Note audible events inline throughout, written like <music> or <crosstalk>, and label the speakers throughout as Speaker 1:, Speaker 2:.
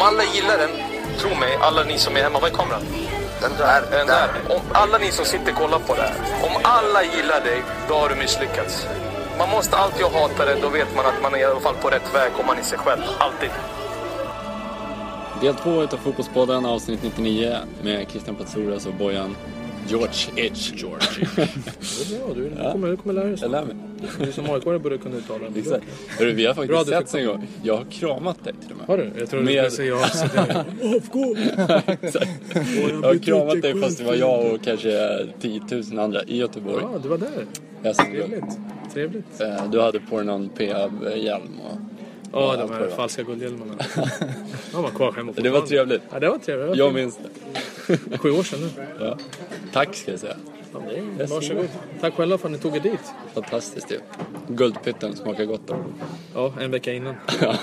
Speaker 1: Om alla gillar den, tro mig, alla ni som är hemma, vad är kameran?
Speaker 2: Den där,
Speaker 1: Den där. Om alla ni som sitter och kollar på det här. Om alla gillar dig, då har du misslyckats. Man måste alltid hata det, då vet man att man är i alla fall på rätt väg om man är sig själv. Alltid.
Speaker 3: Del två utav Fotbollspodden, avsnitt 99 med Christian Patsoras och Bojan George Edge. George <laughs>
Speaker 4: Det är bra, du, du, kommer, du kommer lära dig
Speaker 3: Jag
Speaker 4: så.
Speaker 3: lär mig.
Speaker 4: Du som AIK borde kunna uttala den.
Speaker 3: Exakt. Hörru, vi har
Speaker 4: Bra,
Speaker 3: faktiskt
Speaker 4: du
Speaker 3: setts en gång. Jag har kramat dig till och med.
Speaker 4: Har du? Jag tror du
Speaker 3: Med-
Speaker 4: skulle säga ja. så det- <laughs> Avgå!
Speaker 3: Jag har kramat dig fast det var jag och kanske 10 000 andra i Göteborg.
Speaker 4: Ja, du var där.
Speaker 3: Jag.
Speaker 4: Trevligt. Trevligt.
Speaker 3: Eh, Du hade på dig någon PAB-hjälm och...
Speaker 4: Ja, de här
Speaker 3: det var.
Speaker 4: falska guldhjälmarna. <laughs> De var kvar hemma
Speaker 3: Det var trevligt.
Speaker 4: Ja, det var trevligt. Det
Speaker 3: Jag minns det.
Speaker 4: Sju år sedan nu.
Speaker 3: Ja. Tack ska jag säga.
Speaker 4: Ja, det är- Varsågod. Tack själva för att ni tog er dit.
Speaker 3: Fantastiskt ju. Guldpytten smakar gott då.
Speaker 4: Ja, en vecka innan. <laughs>
Speaker 3: Ja.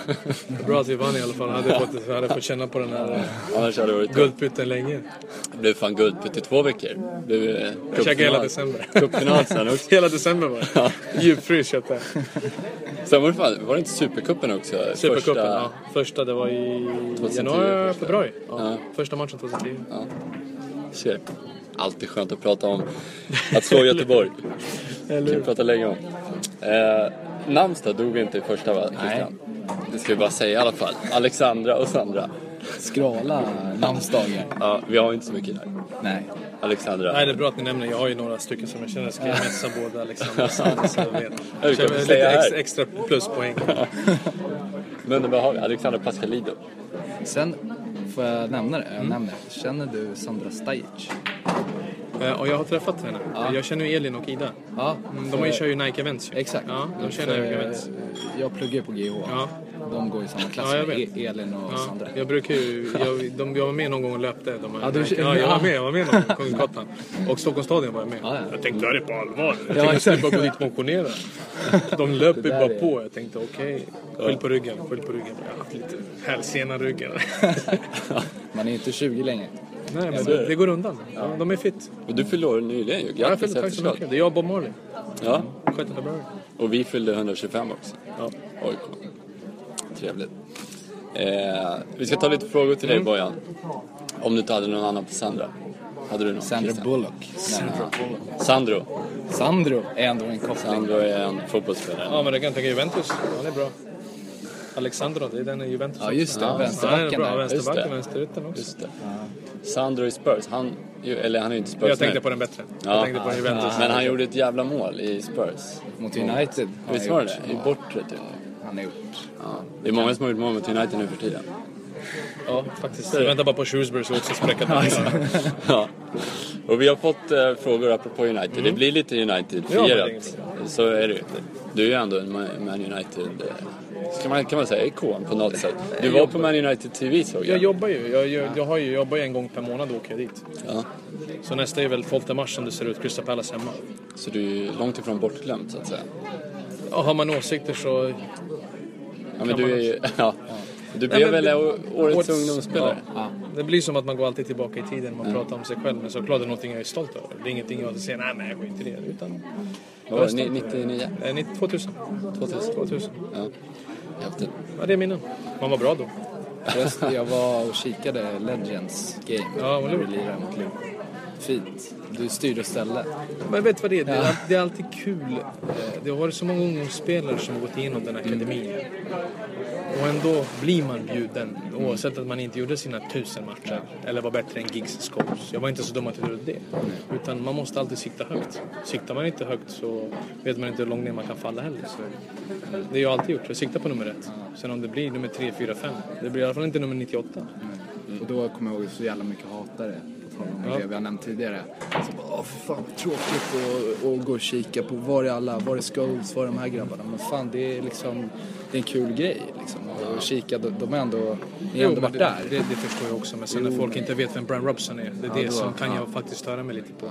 Speaker 4: Bra att vi vann i alla fall. Hade fått, hade fått känna på den här eh,
Speaker 3: Annars hade det varit
Speaker 4: guldpytten länge.
Speaker 3: Det blev fan guldpytt i två veckor. Det blev eh,
Speaker 4: Jag käkade hela december. <laughs>
Speaker 3: Cupfinal sen också. <laughs>
Speaker 4: Hela december var det.
Speaker 3: Ja.
Speaker 4: Djupfryst köpte jag.
Speaker 3: Sen var det fan, var det inte Supercupen också?
Speaker 4: Supercupen,
Speaker 3: Första-
Speaker 4: ja. Första det var i
Speaker 3: 2010
Speaker 4: januari, februari. Ja.
Speaker 3: Ja.
Speaker 4: Första matchen 2010.
Speaker 3: Ser. Alltid skönt att prata om att slå Göteborg.
Speaker 4: Eller
Speaker 3: kan prata länge om. Eh, namnsdag dog vi inte i första va, Christian? Det ska vi bara säga i alla fall. Alexandra och Sandra.
Speaker 5: Skrala namnsdagar.
Speaker 3: Ja, vi har inte så mycket där.
Speaker 5: Nej.
Speaker 3: Alexandra.
Speaker 4: Nej, det är bra att ni nämner. Jag har ju några stycken som jag känner ska jag messa båda Alexander och Sandra så jag vet.
Speaker 3: Ja, du kan
Speaker 4: Känner lite ex, extra pluspoäng. <laughs>
Speaker 3: Men vad har vi? Alexandra Pascalido.
Speaker 5: Sen får jag nämna det. Jag
Speaker 4: Mm.
Speaker 5: nämner. Känner du Sandra Stajic?
Speaker 4: Eh, Och jag har träffat henne. Jag känner ju Elin och Ida.
Speaker 5: Ja.
Speaker 4: Mm, De har ju kör ju Nike Events ju.
Speaker 5: Exakt.
Speaker 4: Ja, de känner
Speaker 5: För,
Speaker 4: Nike Events.
Speaker 5: Jag pluggar på GH.
Speaker 4: Ja.
Speaker 5: De går i samma klass
Speaker 4: Ja, jag
Speaker 5: med
Speaker 4: vet.
Speaker 5: Elin och
Speaker 4: Ja,
Speaker 5: Sandra.
Speaker 4: jag brukar ju, jag, de, jag var med någon gång och löpte. De här,
Speaker 5: Ja, du-
Speaker 4: ja, jag var med, jag var med någon gång, <laughs> Kungsgatan. Och Stockholmsstadion var jag med.
Speaker 5: Ja, ja.
Speaker 4: Jag tänkte, är det på allvar? Jag
Speaker 5: Ja,
Speaker 4: tänkte, jag skulle bara gå dit och motionera. De <laughs> löper bara
Speaker 5: är-
Speaker 4: på. Jag tänkte, okej, skyll på ryggen, skyll på ryggen. Jag har haft lite hälsena ryggen. <laughs>
Speaker 5: Man är inte 20 längre.
Speaker 4: Nej, men det, det går undan. Ja, de är fit.
Speaker 3: Och du fyllde år nyligen ju. Grattis
Speaker 4: tack så mycket. Det är jag och Bob Marley.
Speaker 3: Ja.
Speaker 4: 6 februari.
Speaker 3: Och vi fyllde 125 också.
Speaker 4: Ja.
Speaker 3: AIK. Trevligt. Eh, vi ska ta lite frågor till
Speaker 4: Mm.
Speaker 3: dig Bojan. Om du inte hade någon annan på Sandra. Hade du någon?
Speaker 5: Sandra
Speaker 3: Christian?
Speaker 5: Bullock. Sandra.
Speaker 3: Sandro.
Speaker 5: Sandro är ändå en koppling.
Speaker 3: Sandro är en fotbollsspelare.
Speaker 4: Ja, men det kan tänka Juventus. Han är bra. Alexandro, det är den i Juventus
Speaker 5: Ja, just det.
Speaker 4: också.
Speaker 5: Vänsterbacken
Speaker 4: Han är bra.
Speaker 5: där.
Speaker 4: Vänsterbacken, vänsteryttern också.
Speaker 3: Just det. Sandro i Spurs. Han, eller han är ju inte Spurs
Speaker 4: Jag tänkte
Speaker 3: nu.
Speaker 4: på den bättre.
Speaker 3: Ja.
Speaker 4: Jag tänkte på Juventus.
Speaker 3: Men han gjorde ett jävla mål i Spurs.
Speaker 5: Mot United
Speaker 3: Visst var det det? I bortre typ.
Speaker 5: Han har gjort.
Speaker 3: Ja. Det är många som har gjort mål mot United nu för tiden.
Speaker 4: Ja, faktiskt. Jag väntar bara på Shrewsbury så också spräcka.
Speaker 3: Ja. Och vi har fått eh, frågor apropå United. Det blir lite
Speaker 4: Ja, är
Speaker 3: United-firat.
Speaker 4: inget
Speaker 3: så är det ju. Du är ju ändå en Man United... Eh, ska man, kan man säga ikon på något sätt? Du var på Man United TV såg
Speaker 4: Jag
Speaker 3: jag.
Speaker 4: jobbar ju. Jag, jag, jag har ju jobbar ju en gång per månad och åker jag dit.
Speaker 3: Ja.
Speaker 4: Så nästa är väl 12 mars som det ser ut. Crystal Palace hemma.
Speaker 3: Så du är ju långt ifrån bortglömd så att säga.
Speaker 4: Ja, har man åsikter så...
Speaker 3: Ja, men du är ju... <laughs> Ja. Du
Speaker 4: Nej,
Speaker 3: blev väl årets
Speaker 4: årets-
Speaker 3: ungdomsspelare?
Speaker 4: Ja. Det blir som att man går alltid tillbaka i tiden när man pratar om sig själv. Men såklart är det någonting jag är stolt över. Det är ingenting jag säger, nej men jag skiter i det. Utan...
Speaker 3: Vad var det? Ni- 99?
Speaker 4: Eh, 90 2000.
Speaker 3: 2000?
Speaker 4: 2000.
Speaker 3: Ja. Häftigt.
Speaker 4: Ja, det är minnen. Man var bra då.
Speaker 5: Jag var och kikade Legends game.
Speaker 4: Ja, vad
Speaker 5: när vi
Speaker 4: roligt.
Speaker 5: lirade mot Luleå. Fint. Du styrde och ställde.
Speaker 4: Men vet du vad det är? Det är,
Speaker 5: Ja.
Speaker 4: det är alltid kul. Eh, Det har varit så många ungdomsspelare som har gått igenom den här akademin. Och ändå blir man bjuden oavsett att man inte gjorde sina tusen matcher eller var bättre än Giggs Scholes. Jag var inte så dum att jag gjorde det. Utan man måste alltid sikta högt. Siktar man inte högt så vet man inte hur långt ner man kan falla heller. Så det har jag alltid gjort. Jag siktar på nummer ett. Sen om det blir nummer tre, fyra, fem. Det blir i alla fall inte nummer 98.
Speaker 5: Och då kommer jag ihåg så jävla mycket hatare honom,
Speaker 4: Ja.
Speaker 5: vi har nämnt tidigare. Så bara, åh för fan vad tråkigt att gå och kika på var är alla, var är Scholes, var är de här grabbarna? Men fan det är liksom, det är en kul grej liksom. Och kika, de, de är ändå, ni har ändå varit
Speaker 4: det,
Speaker 5: där.
Speaker 4: Det, det förstår jag också. Men sen när
Speaker 5: Jo,
Speaker 4: folk
Speaker 5: men-
Speaker 4: inte vet vem Brian Robson är. Det är
Speaker 5: Ja,
Speaker 4: det som kan
Speaker 5: ja.
Speaker 4: jag faktiskt störa mig lite på.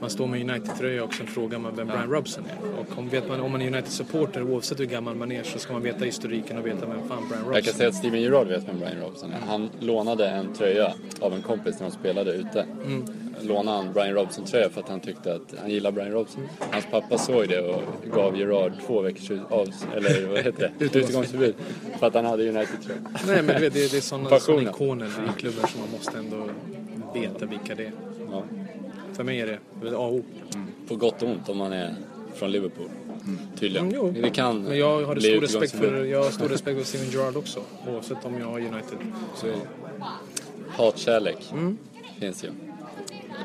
Speaker 4: Man står med United-tröja och sen frågar man vem Brian Robson är. Och om, vet man, om man är United-supporter, oavsett hur gammal man är, så ska man veta historiken och veta vem fan Brian Robson är.
Speaker 3: Jag kan säga att Steven Gerrard vet vem Brian Robson är. Han lånade en tröja av en kompis när de spelade ute.
Speaker 4: Mm.
Speaker 3: Lånade han Brian Robson-tröja för att han tyckte att han gillade Brian Robson. Hans pappa såg det och gav Gerrard två veckors av, eller vad heter det? Utegångsförbud. För att han hade United-tröja.
Speaker 4: Nej men du vet, det, det är sådana, såna ikoner i klubben som man måste ändå veta vilka det är.
Speaker 3: Ja.
Speaker 4: För mig är det A och O.
Speaker 3: På gott och ont om man är från Liverpool. Tydligen.
Speaker 4: Mm, jo.
Speaker 3: Det kan
Speaker 4: Men jag har, stor respekt för, jag har stor <laughs> respekt för Steven Gerrard också. Oavsett om jag har United. Så är.
Speaker 3: Hatkärlek
Speaker 4: Mm.
Speaker 3: finns ju.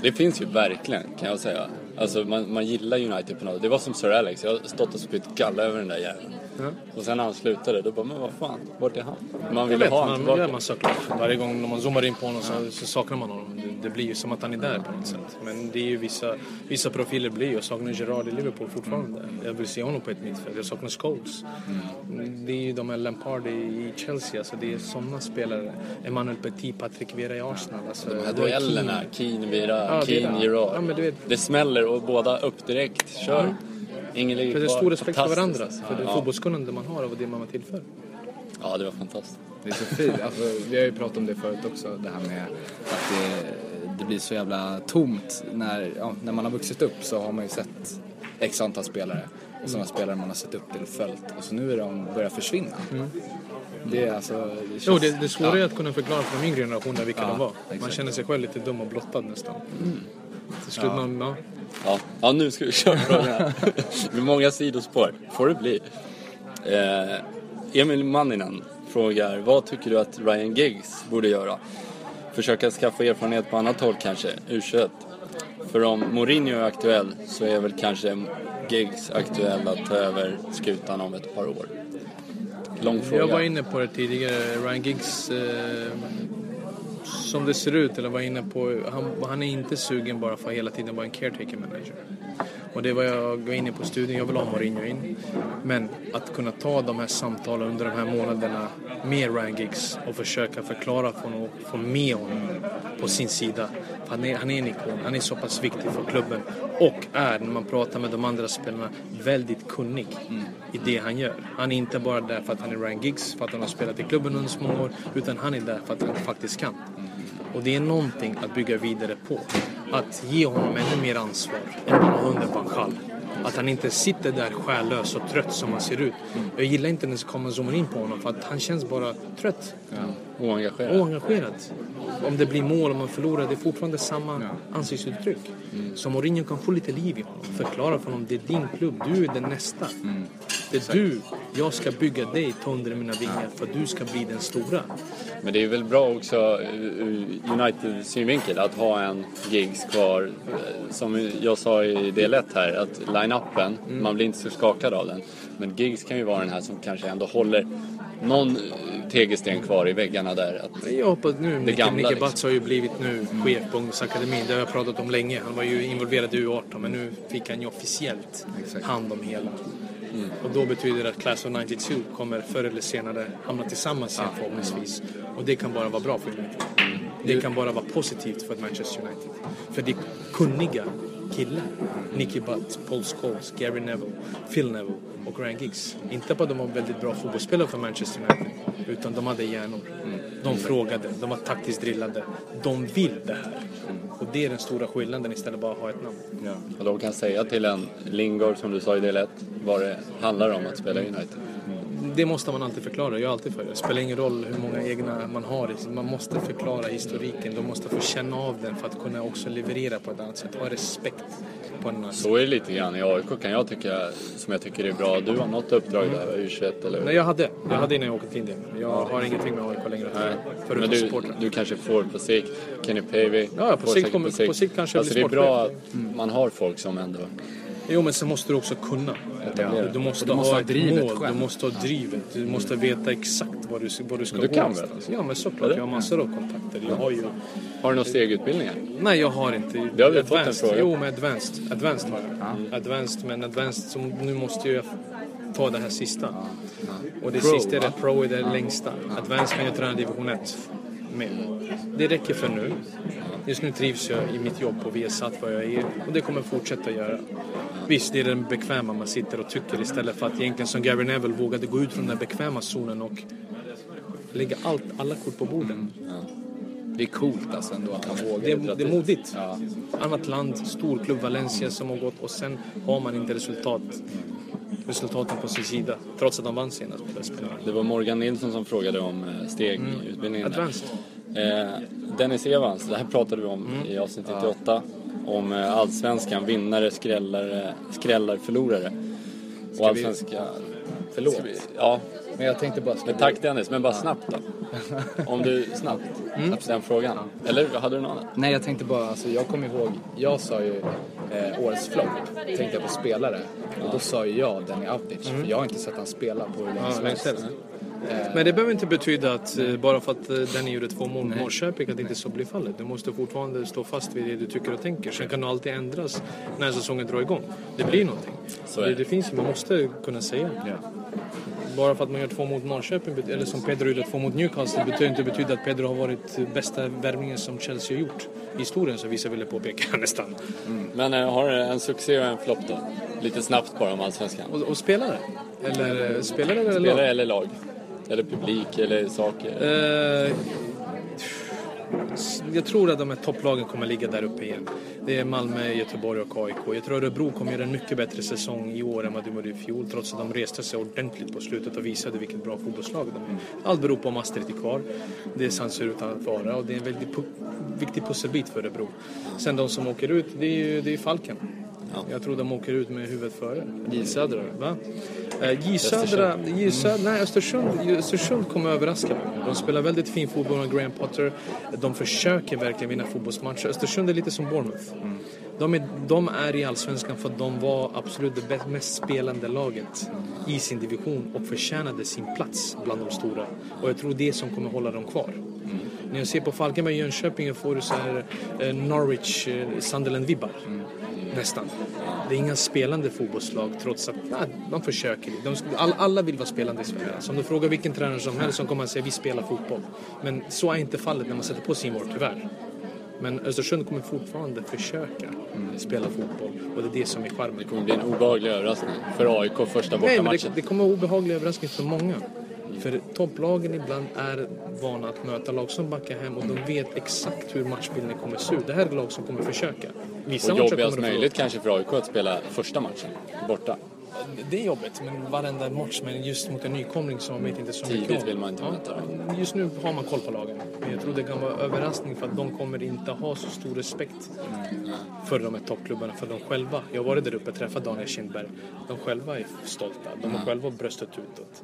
Speaker 3: Det finns ju verkligen kan jag säga. Alltså man, man gillar United på något Det var som Sir Alex, jag har stått och spytt galla över den där jäveln.
Speaker 4: Ja.
Speaker 3: Och sen när han slutade, då bara, men vad fan, vart är han? Man ville ha honom tillbaka.
Speaker 4: ja, man såklart. Varje gång när man zoomar in på honom så, så saknar man honom. Det, det blir ju som att han är där på något sätt. Men det är ju vissa, vissa profiler blir. Jag saknar Gerard i Liverpool fortfarande. Jag vill se honom på ett mittfält. Jag saknar Scholes. Det är ju de här Lampard i, i Chelsea. Alltså det är sådana spelare. Emmanuel Petit, Patrick Vieira i Arsenal. Alltså,
Speaker 3: De här duellerna,
Speaker 4: Keane.
Speaker 3: Vira,
Speaker 4: Ja,
Speaker 3: Keane. Gerard.
Speaker 4: Ja,
Speaker 3: Det smäller och båda upp direkt, kör. Ingen ligger
Speaker 4: För det är stor respekt för varandra.
Speaker 3: alltså.
Speaker 4: För det
Speaker 3: ja.
Speaker 4: fotbollskunnande man har och det man var till för.
Speaker 3: ja, det var fantastiskt.
Speaker 5: Det är så fint. Alltså, vi har ju pratat om det förut också, det här med att det, det blir så jävla tomt när, ja, när man har vuxit upp så har man ju sett x antal spelare. Och sådana spelare man har sett upp till och följt. Och så nu är de börjar försvinna. Det är alltså... Det känns,
Speaker 4: Jo, det, det svåra är
Speaker 5: ja.
Speaker 4: att kunna förklara för de yngre generationerna vilka
Speaker 5: Ja,
Speaker 4: de var. Man
Speaker 5: exakt. Mm.
Speaker 4: känner sig själv lite dum och blottad nästan. Till slut man, ja.
Speaker 3: Ja, ja nu ska vi köra frågan. Det blir många sidospår. Får det bli. Eh, Emil Manninen frågar, vad tycker du att Ryan Giggs borde göra? Försöka skaffa erfarenhet på annat håll kanske, U21. För om Mourinho är aktuell så är väl kanske Giggs aktuell att ta över skutan om ett par år. Lång fråga.
Speaker 4: Jag var inne på det tidigare. Ryan Giggs, eh, som det ser ut, eller var inne på, han, han är inte sugen bara för att hela tiden vara en caretaker manager. Och det var jag var inne på studien, jag vill ha Mourinho in. Men att kunna ta de här samtalen under de här månaderna med Ryan Giggs och försöka förklara för honom och få med honom på sin sida. För han, är, han är en ikon, han är så pass viktig för klubben och är, när man pratar med de andra spelarna, väldigt kunnig i det han gör. Han är inte bara där för att han är Ryan Giggs, för att han har spelat i klubben under så många år, utan han är där för att han faktiskt kan. Och det är någonting att bygga vidare på. Att ge honom ännu mer ansvar än man har under Att han inte sitter där själlös och trött som han ser ut. Jag gillar inte när det kommer in på honom för att han känns bara trött.
Speaker 3: Oengagerad.
Speaker 4: Oengagerad. Om det blir mål, om man förlorar, det är fortfarande samma ansiktsuttryck. Så Mourinho kan få lite liv i honom. Förklara för honom, det är din klubb, du är den nästa. Det är du, jag ska bygga dig, ta under mina vingar för att du ska bli den stora.
Speaker 3: Men det är väl bra också ur Uniteds synvinkel att ha en gigs kvar. Eh, Som jag sa i del 1 här, att line-upen,
Speaker 4: Mm.
Speaker 3: man blir inte så skakad av den. Men gigs kan ju vara den här som kanske ändå håller någon eh, tegelsten kvar i väggarna där. Att,
Speaker 4: Jag hoppas nu, Nicke,
Speaker 3: gamla,
Speaker 4: Nicke
Speaker 3: liksom.
Speaker 4: Batz har ju blivit nu chef på ungdomsakademin. Det har jag pratat om länge. Han var ju involverad i U18 men nu fick han ju officiellt
Speaker 5: Exakt.
Speaker 4: hand om hela. Och då betyder det att Class of 92 kommer förr eller senare hamna tillsammans igen förhoppningsvis. Och det kan bara vara bra för United. Det kan bara vara positivt för Manchester United. För det är kunniga killar. Nicky Butt, Paul Scholes, Gary Neville, Phil Neville och Ryan Giggs. Inte bara att de var väldigt bra fotbollsspelare för Manchester United, utan de hade hjärnor. De frågade, de var taktiskt drillade. De vill det här. Och det är den stora skillnaden istället för bara att ha ett namn.
Speaker 3: och de kan säga till en Lingard, som du sa i del 1, vad det handlar om att spela i United.
Speaker 4: Det måste man alltid förklara, jag är alltid för det. Det spelar ingen roll hur många egna man har. Man måste förklara historiken, de måste få känna av den för att kunna också leverera på ett annat sätt. Ha respekt på en annan.
Speaker 3: Så är det lite grann i AIK kan jag tycka, som jag tycker är bra. Du har något uppdrag där, U21 eller?
Speaker 4: Nej, jag hade. Jag hade innan jag åkte till Indien. Jag har ingenting med AIK längre.
Speaker 3: Nej.
Speaker 4: Förutom
Speaker 3: du,
Speaker 4: supportrar.
Speaker 3: du kanske får på sikt, Kenny Pavey
Speaker 4: Ja, på sikt
Speaker 3: säkert
Speaker 4: kommer- på sikt kanske jag
Speaker 3: alltså
Speaker 4: blir
Speaker 3: det är bra
Speaker 4: sportchef.
Speaker 3: att man har folk som ändå
Speaker 4: Jo, men sen måste du också kunna.
Speaker 5: Etablera.
Speaker 4: Du måste,
Speaker 5: du måste
Speaker 4: ha
Speaker 5: ha drivet
Speaker 4: mål,
Speaker 5: själv.
Speaker 4: du måste ha drivet, du måste veta exakt vad du, vad du ska
Speaker 3: Men du
Speaker 4: gå
Speaker 3: kan väl?
Speaker 4: Ja, men såklart. Jag har massor av kontakter. Jag har ju...
Speaker 3: Har du några stegutbildningar?
Speaker 4: Nej, jag har inte.
Speaker 3: Det har vi fått en fråga.
Speaker 4: Jo, men advanced. Advanced har jag. Advanced, men advanced, som nu måste jag ta det här sista. Och det
Speaker 5: Pro,
Speaker 4: sista är det pro är det längsta. Advanced kan jag träna division 1 med. Det räcker för nu. Just nu trivs jag i mitt jobb på Viasat vad jag är och det kommer jag fortsätta göra. Visst, det är den bekväma man sitter och tycker istället för att egentligen som Gary Neville vågade gå ut från den bekväma zonen och lägga allt, alla kort på borden.
Speaker 5: Det är coolt alltså ändå att han vågar
Speaker 4: Det, det är modigt.
Speaker 5: Ja.
Speaker 4: Annat land, storklubb Valencia som har gått och sen har man inte resultat, resultaten på sin sida. Trots att de vann senast med Vesperna.
Speaker 3: Det var Morgan Nilsson som frågade om eh, steg i utbildningen.
Speaker 4: Advanced.
Speaker 3: Eh, Dennis Evans, det här pratade vi om i avsnitt 98. Om eh, allsvenskan, vinnare, skrällare, skrällar, förlorare. Och allsvenska...
Speaker 5: Förlåt.
Speaker 3: Vi- Ja,
Speaker 5: Men jag tänkte bara...
Speaker 3: Men tack Dennis, men bara snabbt då. <laughs> Om du snabbt, den frågan. Eller hade du någon annan?
Speaker 5: Nej, jag tänkte bara, alltså jag kommer ihåg, jag sa ju eh, årets flopp, tänkte jag på spelare. Och då sa ju jag Denny Avdic, för jag har inte sett han spela på hur länge
Speaker 4: Ja,
Speaker 5: som helst.
Speaker 4: Men det behöver inte betyda att eh, bara för att eh, Danny gjorde två mål mot Norrköping att inte så blir fallet. Du måste fortfarande stå fast vid det du tycker och tänker. Sen kan det alltid ändras när säsongen drar igång. Det blir någonting. Det,
Speaker 3: det.
Speaker 4: det finns, man måste kunna säga. Bara för att man gör två mot Norrköping, eller som Pedro gjorde två mot Newcastle, betyder inte betyda att Pedro har varit bästa värvningen som Chelsea har gjort i historien, så vissa ville påpeka <laughs> nästan.
Speaker 3: Men eh, har en succé och en flopp då? Lite snabbt bara om allsvenskan.
Speaker 4: Och, och spelare? Eller spelare eller lag?
Speaker 3: Spelare eller lag? Eller publik eller saker?
Speaker 4: Eh, jag tror att de här topplagen kommer ligga där uppe igen. Det är Malmö, Göteborg och AIK. Jag tror Örebro kommer göra en mycket bättre säsong i år än vad de gjorde i fjol trots att de reste sig ordentligt på slutet och visade vilket bra fotbollslag de är. Allt beror på om Astrid är kvar. Det är ser ut att vara och det är en väldigt pu- viktig pusselbit för Örebro. Sen de som åker ut, det är ju det är Falken. Jag tror de åker ut med huvudet före.
Speaker 5: J Södra?
Speaker 4: Va? J Södra, J Södra, nej Östersund, Östersund kommer överraska mig. De spelar väldigt fin fotboll med Graham Potter. De försöker verkligen vinna fotbollsmatcher. Östersund är lite som Bournemouth. De är, de är i Allsvenskan för att de var absolut det mest spelande laget i sin division och förtjänade sin plats bland de stora. Och jag tror det är som kommer hålla dem kvar. När jag ser på Falkenberg och Jönköping får du så här eh, Norwich, eh, Sunderland-vibbar. Nästan. Det är inga spelande fotbollslag trots att nej, de försöker. De, all, alla vill vara spelande i Sverige. Så om du frågar vilken tränare som helst så kommer han säga vi spelar fotboll. Men så är inte fallet när man sätter på Simor tyvärr. Men Östersund kommer fortfarande försöka spela fotboll och det är det som är charmen.
Speaker 3: Det kommer bli en obehaglig överraskning för AIK första
Speaker 4: Nej, men det,
Speaker 3: bortamatchen.
Speaker 4: det kommer vara obehaglig överraskning för många. För topplagen ibland är vana att möta lag som backar hem och de vet exakt hur matchbilden kommer se ut. Det här är lag som kommer försöka. Vissa
Speaker 3: Och jobbigast möjligt kanske för AIK att spela första matchen borta.
Speaker 4: Det är jobbigt, men varenda match, men just mot en nykomling som man vet inte så mycket
Speaker 3: Tidigt vill man inte möta dem.
Speaker 4: Just nu har man koll på lagen. Men jag tror det kan vara överraskning för att de kommer inte ha så stor respekt för de här toppklubbarna, för de själva. Jag har varit där uppe och träffat Daniel Kindberg. De själva är stolta. De har själva bröstat utåt.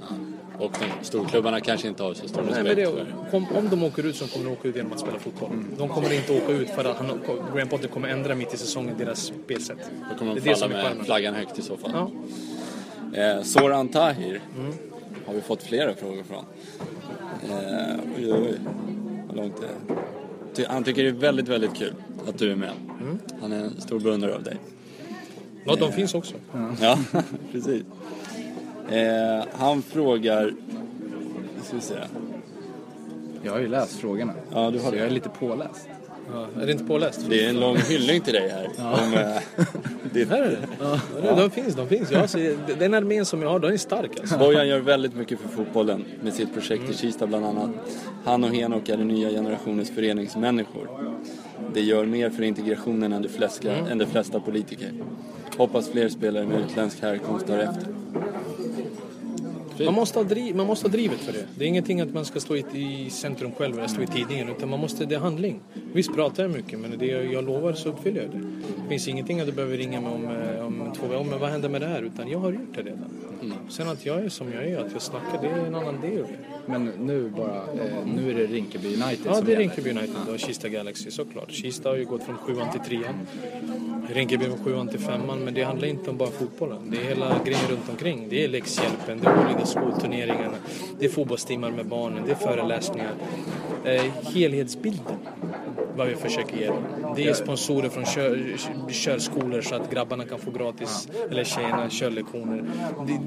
Speaker 3: Och de storklubbarna kanske inte har så stor
Speaker 4: Nej,
Speaker 3: respekt
Speaker 4: men det, om, om de åker ut så kommer de åka ut genom att spela fotboll. De kommer inte åka ut för att han, Graham Potter kommer ändra mitt i säsongen deras spelsätt.
Speaker 3: Då kommer de falla med flaggan högt i så fall.
Speaker 4: Ja.
Speaker 3: Eh, Soran Tahir har vi fått flera frågor från. Eh, oj, oj. Vad långt det är. Ty- Han tycker det är väldigt, väldigt kul att du är med. Han är en stor beundrare av dig.
Speaker 4: ja, de finns också.
Speaker 3: Ja, <laughs> precis. Eh, han frågar... Ska vi se.
Speaker 5: Jag har ju läst frågorna.
Speaker 3: Ja, du har
Speaker 5: så
Speaker 3: det.
Speaker 5: jag är lite påläst.
Speaker 4: Ja, är det inte påläst?
Speaker 3: Det är en lång hyllning till dig här. Om, eh, ditt,
Speaker 4: Här är det. Ja. De finns, de finns. Ja, så den armén som jag har, den är stark alltså.
Speaker 3: Bojan gör väldigt mycket för fotbollen med sitt projekt i Kista bland annat. Han och Henok är den nya generationens föreningsmänniskor. Det gör mer för integrationen än de flesta, än de flesta politiker. Hoppas fler spelare med utländsk härkomst tar efter.
Speaker 4: Man måste, ha driv, man måste ha drivet för det. Det är ingenting att man ska stå i, i centrum själv eller stå i tidningen utan man måste, det är handling. Visst pratar jag mycket men det jag, jag lovar så uppfyller jag det. Det finns ingenting att du behöver ringa mig om, eh, om två veckor, men vad händer med det här? Utan jag har gjort det redan. Sen att jag är som jag är, att jag snackar, det är en annan del.
Speaker 5: Men nu bara, eh, nu är det Rinkeby United
Speaker 4: Ja,
Speaker 5: som
Speaker 4: det är. Rinkeby United och Kista Galaxy såklart. Kista har ju gått från sjuan till trean. Rinkeby från sjuan till femman, men det handlar inte om bara fotbollen. Det är hela grejen runt omkring. Det är läxhjälpen, det är olika skolturneringarna, det är fotbollstimmar med barnen, det är föreläsningar. Eh, helhetsbilden, vad vi försöker ge dem. Det är sponsorer från kör, körskolor så att grabbarna kan få gratis, eller tjejerna, körlektioner. Det,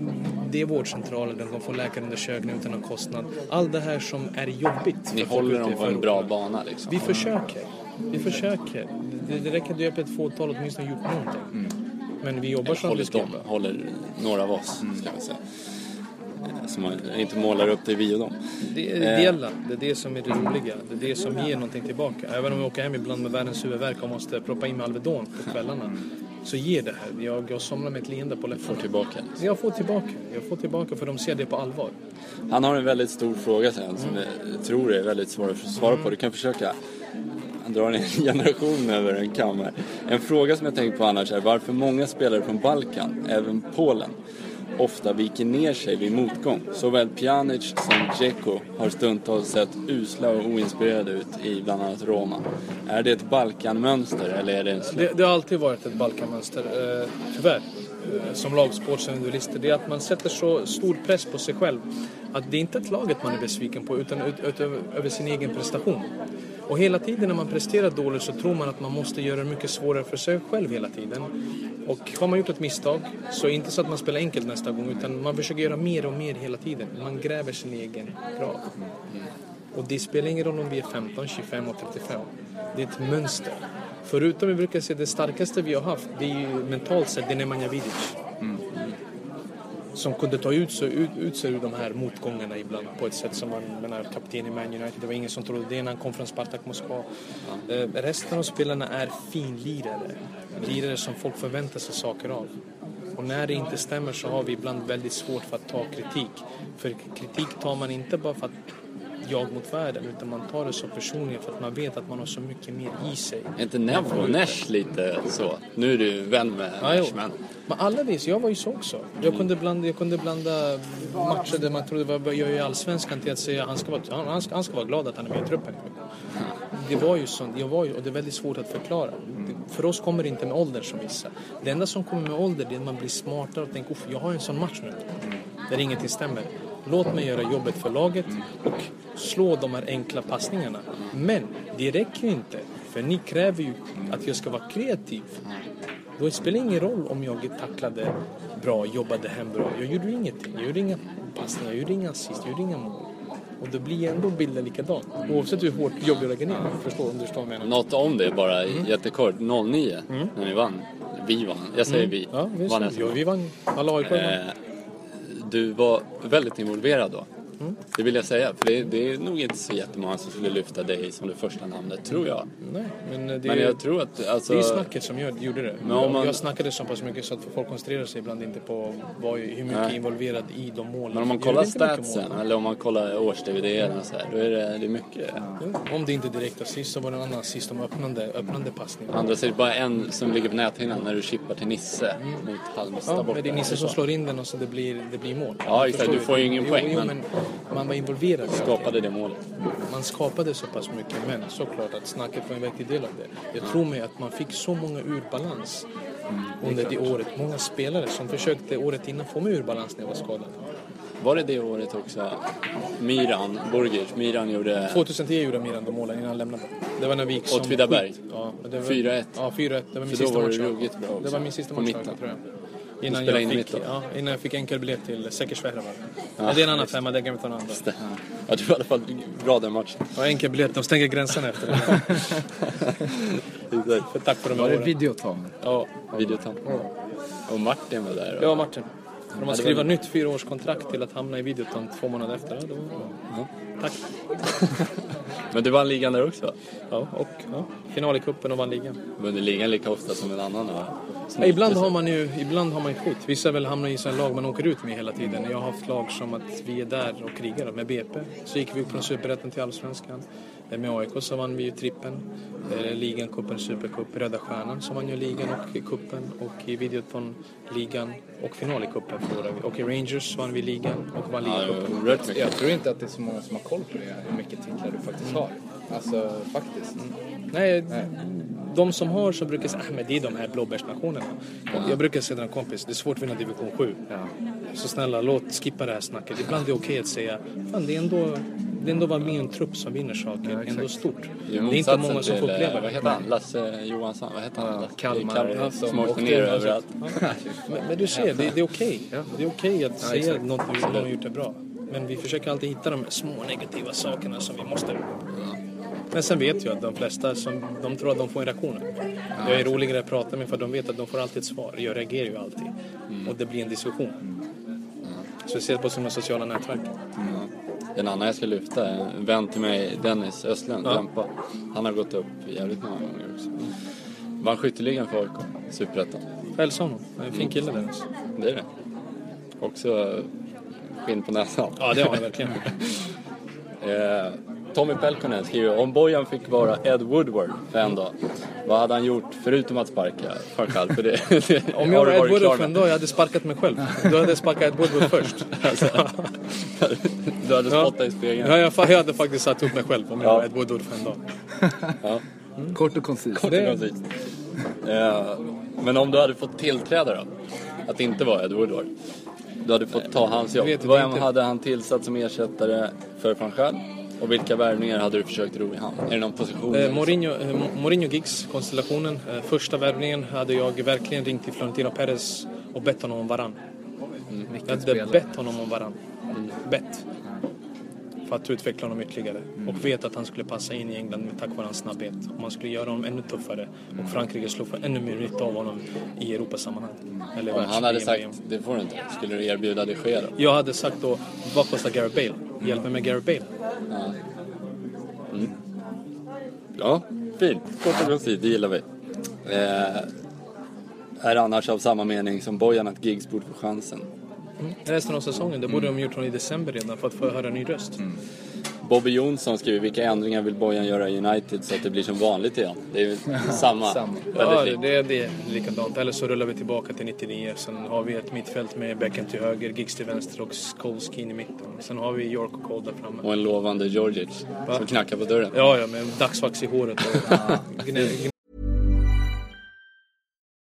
Speaker 4: det är vårdcentraler, de kan få läkarundersökning utan någon kostnad. Allt det här som är jobbigt.
Speaker 3: Ni håller dem på en bra bana liksom.
Speaker 4: Vi försöker. Vi försöker. Det, det räcker att hjälpa ett fåtal åtminstone gjort någonting. Men vi jobbar att vi
Speaker 3: håller
Speaker 4: ska
Speaker 3: håller några av oss, ska vi säga. Eh, Så man inte målar upp det vi och dem.
Speaker 4: Det är ideella. Det är det som är det roliga. Det är det som ger någonting tillbaka. Även om vi åker hem ibland med världens huvudvärk och måste proppa in med Alvedon på kvällarna. Så ger det här. Jag, jag somnar med ett leende på läpparna.
Speaker 3: Får tillbaka.
Speaker 4: Jag får tillbaka. Jag får tillbaka för de ser det på allvar.
Speaker 3: Han har en väldigt stor fråga sen som jag tror är väldigt svår att svara på. Du kan försöka. Han drar en <laughs> generation över en kam här. En fråga som jag tänkt på annars är varför många spelare från Balkan, även Polen, ofta viker ner sig vid motgång. Såväl Pjanic som Dzeko har stundtals sett usla och oinspirerade ut i bland annat Roma. Är det ett Balkanmönster eller är det en slump?
Speaker 4: Det, det har alltid varit ett Balkanmönster, eh, tyvärr. Eh, Som lagsportsindividualister. Det är att man sätter så stor press på sig själv. Att det är inte ett laget man är besviken på utan ut, ut, över, över sin egen prestation. Och hela tiden när man presterar dåligt så tror man att man måste göra det mycket svårare för sig själv hela tiden. Och har man gjort ett misstag så är det inte så att man spelar enkelt nästa gång utan man försöker göra mer och mer hela tiden. Man gräver sin egen grav. Och det spelar ingen roll om vi är 15, 25 och 35. Det är ett mönster. Förutom vi brukar säga det starkaste vi har haft, det är ju mentalt sett, det är Nemanja Vidic. Som kunde ta ut sig, ut, ut sig ur de här motgångarna ibland på ett sätt som man, menar, kapten i Man United, det var ingen som trodde det när han kom från Spartak Moskva. Eh, resten av spelarna är finlirare. Lirare som folk förväntar sig saker av. Och när det inte stämmer så har vi ibland väldigt svårt för att ta kritik. För kritik tar man inte bara för att jag mot världen utan man tar det så personligen för att man vet att man har så mycket mer i sig.
Speaker 3: Är inte Nevo och Nesh lite så? Nu är du vän med
Speaker 4: Ja.
Speaker 3: Nesh men
Speaker 4: Men alla vis, jag var ju så också. Jag kunde blanda, jag kunde blanda matcher där man trodde var jag gör i Allsvenskan till att säga han ska, vara, han, ska, han ska vara glad att han är med i truppen. Det var ju så, jag var ju, och det är väldigt svårt att förklara. För oss kommer det inte med ålder som vissa. Det enda som kommer med ålder det är att man blir smartare och tänker, "Uff, jag har en sån match nu. Där ingenting stämmer. Låt mig göra jobbet för laget och slå de här enkla passningarna. Men det räcker ju inte. För ni kräver ju att jag ska vara kreativ. Då spelar det ingen roll om jag tacklade bra, jobbade hem bra. Jag gjorde ingenting. Jag gjorde inga passningar, jag gjorde inga assist, jag gjorde inga mål. Och då blir ändå bilden likadan. Oavsett hur hårt jobb jag lägger ner. Förstår om du förstår vad jag menar.
Speaker 3: något om det bara
Speaker 4: Mm.
Speaker 3: jättekort. 09 när ni vann. Vi vann. Jag säger vi.
Speaker 4: Mm. Ja, visst.
Speaker 3: Vann SM.
Speaker 4: vi vann. Alla AIK.
Speaker 3: Eh, du var väldigt involverad då.
Speaker 4: Mm.
Speaker 3: Det vill jag säga. För det, det är nog inte så jättemånga som skulle lyfta dig som det första namnet, tror jag.
Speaker 4: Nej, men det,
Speaker 3: Men jag tror att... Alltså,
Speaker 4: det är snacket som gör, gjorde det.
Speaker 3: Om man-
Speaker 4: Jag snackade så pass mycket så att folk koncentrerar sig ibland inte på vad, hur mycket
Speaker 3: Nej.
Speaker 4: involverad i de målen.
Speaker 3: men om man
Speaker 4: Jag
Speaker 3: kollar statsen, eller om man kollar års-DVD-erna så här, då är det, det är mycket.
Speaker 4: Om det inte är direkt assist så var det en annan assist om öppnande, öppnande passning.
Speaker 3: Andra sidan, bara en som ligger på näthinnan när du chippar till Nisse mot Halmstad
Speaker 4: Ja,
Speaker 3: borta.
Speaker 4: men det är Nisse som
Speaker 3: Så.
Speaker 4: slår in den och så det blir, det blir mål.
Speaker 3: Ja, exakt. Du får ju ingen poäng,
Speaker 4: Jo,
Speaker 3: men-
Speaker 4: men man var involverad. i.
Speaker 3: Skapade det målet.
Speaker 4: Man skapade så pass mycket, men såklart att snacket var en viktig del av det. Jag tror mig att man fick så många ur balans under det året. Många spelare som försökte året innan få mig ur balans när jag var skadad.
Speaker 3: Var det det året också? Miran, Burgic, Miran gjorde...
Speaker 4: 2010 gjorde Miranda målen innan han lämnade. Det var när vi gick som
Speaker 3: Åtvidaberg.
Speaker 4: Ja, men det var-
Speaker 3: 4-1.
Speaker 4: Ja, 4-1. Det var min
Speaker 3: För
Speaker 4: sista match.
Speaker 3: du
Speaker 4: ja.
Speaker 3: ruggigt bra också.
Speaker 4: Det var min sista match, tror jag. Innan jag,
Speaker 3: in
Speaker 4: fick, ja, innan jag fick enkelbiljett till Säkersvärra. Ja, det är en annan femma, det kan vi ta en annan dag.
Speaker 3: Ja, du var i alla fall bra den matchen.
Speaker 4: Ja, enkelbiljett, de stänger gränserna efter det. <laughs> För tack för de
Speaker 5: Var
Speaker 4: här
Speaker 5: det
Speaker 4: åren.
Speaker 5: videoton?
Speaker 4: Ja,
Speaker 3: Videotam. Och Martin var där.
Speaker 4: ja Martin. De har
Speaker 3: var
Speaker 4: skrivit
Speaker 3: det.
Speaker 4: nytt fyraårskontrakt till att hamna i Videoton två månader efter. Ja, då, Tack. <laughs>
Speaker 3: Men du vann ligan där också?
Speaker 4: Ja, och ja, final i cupen och vann ligan.
Speaker 3: Vunnit ligan lika ofta som en annan? Snyggt,
Speaker 4: ibland, har man ju, ibland har man ju skit. Vissa väl hamnar i sådana lag man åker ut med hela tiden. Jag har haft lag som att vi är där och krigar. Med BP så gick vi upp från Superettan till Allsvenskan. Med AIK så vann vi ju trippen. Eh, Ligan, cupen, Supercup. Röda Stjärnan så vann ju ligan och kuppen Och i Videoton ligan och final i cupen förlorade vi. Och i Rangers vann vi ligan och vann ligacupen.
Speaker 5: Jag tror inte att det är så många som har koll på det, hur mycket titlar du faktiskt har. Alltså faktiskt.
Speaker 4: Nej, de som har så brukar säga att men det är de här blåbärsnationerna. Och Jag brukar säga till en kompis, det är svårt att vinna division 7. Så snälla, låt skippa det här snacket. Ibland är det okej att säga, fan det är ändå, det är ändå vara med en trupp som vinner saker. det är ändå stort. Det är inte många som får uppleva
Speaker 3: Vad
Speaker 4: det.
Speaker 3: heter han? Lasse Johansson? Vad heter han?
Speaker 5: Ja, Kalmar,
Speaker 3: Kalmar
Speaker 5: som
Speaker 3: åkte ner överallt. <laughs>
Speaker 4: Men, men du ser, det, det är okej. Det är okej att säga att något någon har gjort det bra. Men vi försöker alltid hitta de små negativa sakerna som vi måste... Men sen vet jag att de flesta som, de tror att de får en reaktion. Jag är roligare att prata med för de vet att de får alltid ett svar. Jag reagerar ju alltid. Och det blir en diskussion. Speciellt på sådana sociala nätverk.
Speaker 3: En annan jag ska lyfta är en vän till mig, Dennis Östlund,
Speaker 4: Ja.
Speaker 3: Dämpa. Han har gått upp jävligt många gånger också. Vann skytteligan för AIK, Superettan.
Speaker 4: Hälsa honom. Han är en fin kille Dennis.
Speaker 3: Det är det. Också skinn på näsan.
Speaker 4: Ja, det har han verkligen. <laughs>
Speaker 3: Tommy Pelkonen skriver om Bojan fick vara Ed Woodward för en dag. Vad hade han gjort förutom att sparka Farkal? För det, <laughs> det
Speaker 4: Om jag var Ed Woodward för en dag, jag hade sparkat mig själv. Då hade jag sparkat Ed Woodward först. <laughs>
Speaker 3: Du hade
Speaker 4: Ja.
Speaker 3: spottat i spegeln.
Speaker 4: Ja, jag, jag hade faktiskt satt upp mig själv om jag
Speaker 3: Ja.
Speaker 4: var Ed Woodward för en dag.
Speaker 3: Ja.
Speaker 5: Kort och koncist.
Speaker 3: Kort och koncist. Eh, Men om du hade fått tillträda då? Att inte vara Ed Woodward? Du hade fått ta hans jobb.
Speaker 4: inte-
Speaker 3: hade han tillsatt som ersättare för van Schaal? Och vilka värvningar hade du försökt ro i hamn? Är det någon position?
Speaker 4: Eh,
Speaker 3: liksom?
Speaker 4: Mourinho, eh, Mo- Mourinho Giggs konstellationen. Eh, första värvningen hade jag verkligen ringt till Florentino Perez och bett honom om varann. Jag hade
Speaker 5: spelare.
Speaker 4: bett honom om varann. Bett. För att utveckla honom ytterligare. Och vet att han skulle passa in i England med tack vare hans snabbhet. Och man skulle göra honom ännu tuffare. Och Frankrike skulle få ännu mer nytta av honom i Europasammanhang. Eller
Speaker 3: Om han hade sagt det får du inte, skulle du erbjuda det ske då?
Speaker 4: Jag hade sagt då, vad kostar Gareth Bale? Hjälp mig med Gareth Bale.
Speaker 3: Ja, fint. Kort och koncist, det gillar vi. Eh, är annars av samma mening som Bojan att Giggs borde få chansen.
Speaker 4: Resten av säsongen, det borde de gjort från i december redan för att få höra en ny röst.
Speaker 3: Bobby Jonsson skriver vilka ändringar vill Bojan göra i United så att det blir som vanligt igen? Det är ju samma. <laughs>
Speaker 5: Samma.
Speaker 4: Ja, det,
Speaker 3: fint.
Speaker 4: det, är likadant. Eller så rullar vi tillbaka till 99. Sen har vi ett mittfält med Beckham till höger, Giggs till vänster och Scholes Keane i mitten. Sen har vi York och Cole där framme.
Speaker 3: Och en lovande Djordjic som knackar på dörren.
Speaker 4: Ja, ja, med dagsvax i håret och <laughs>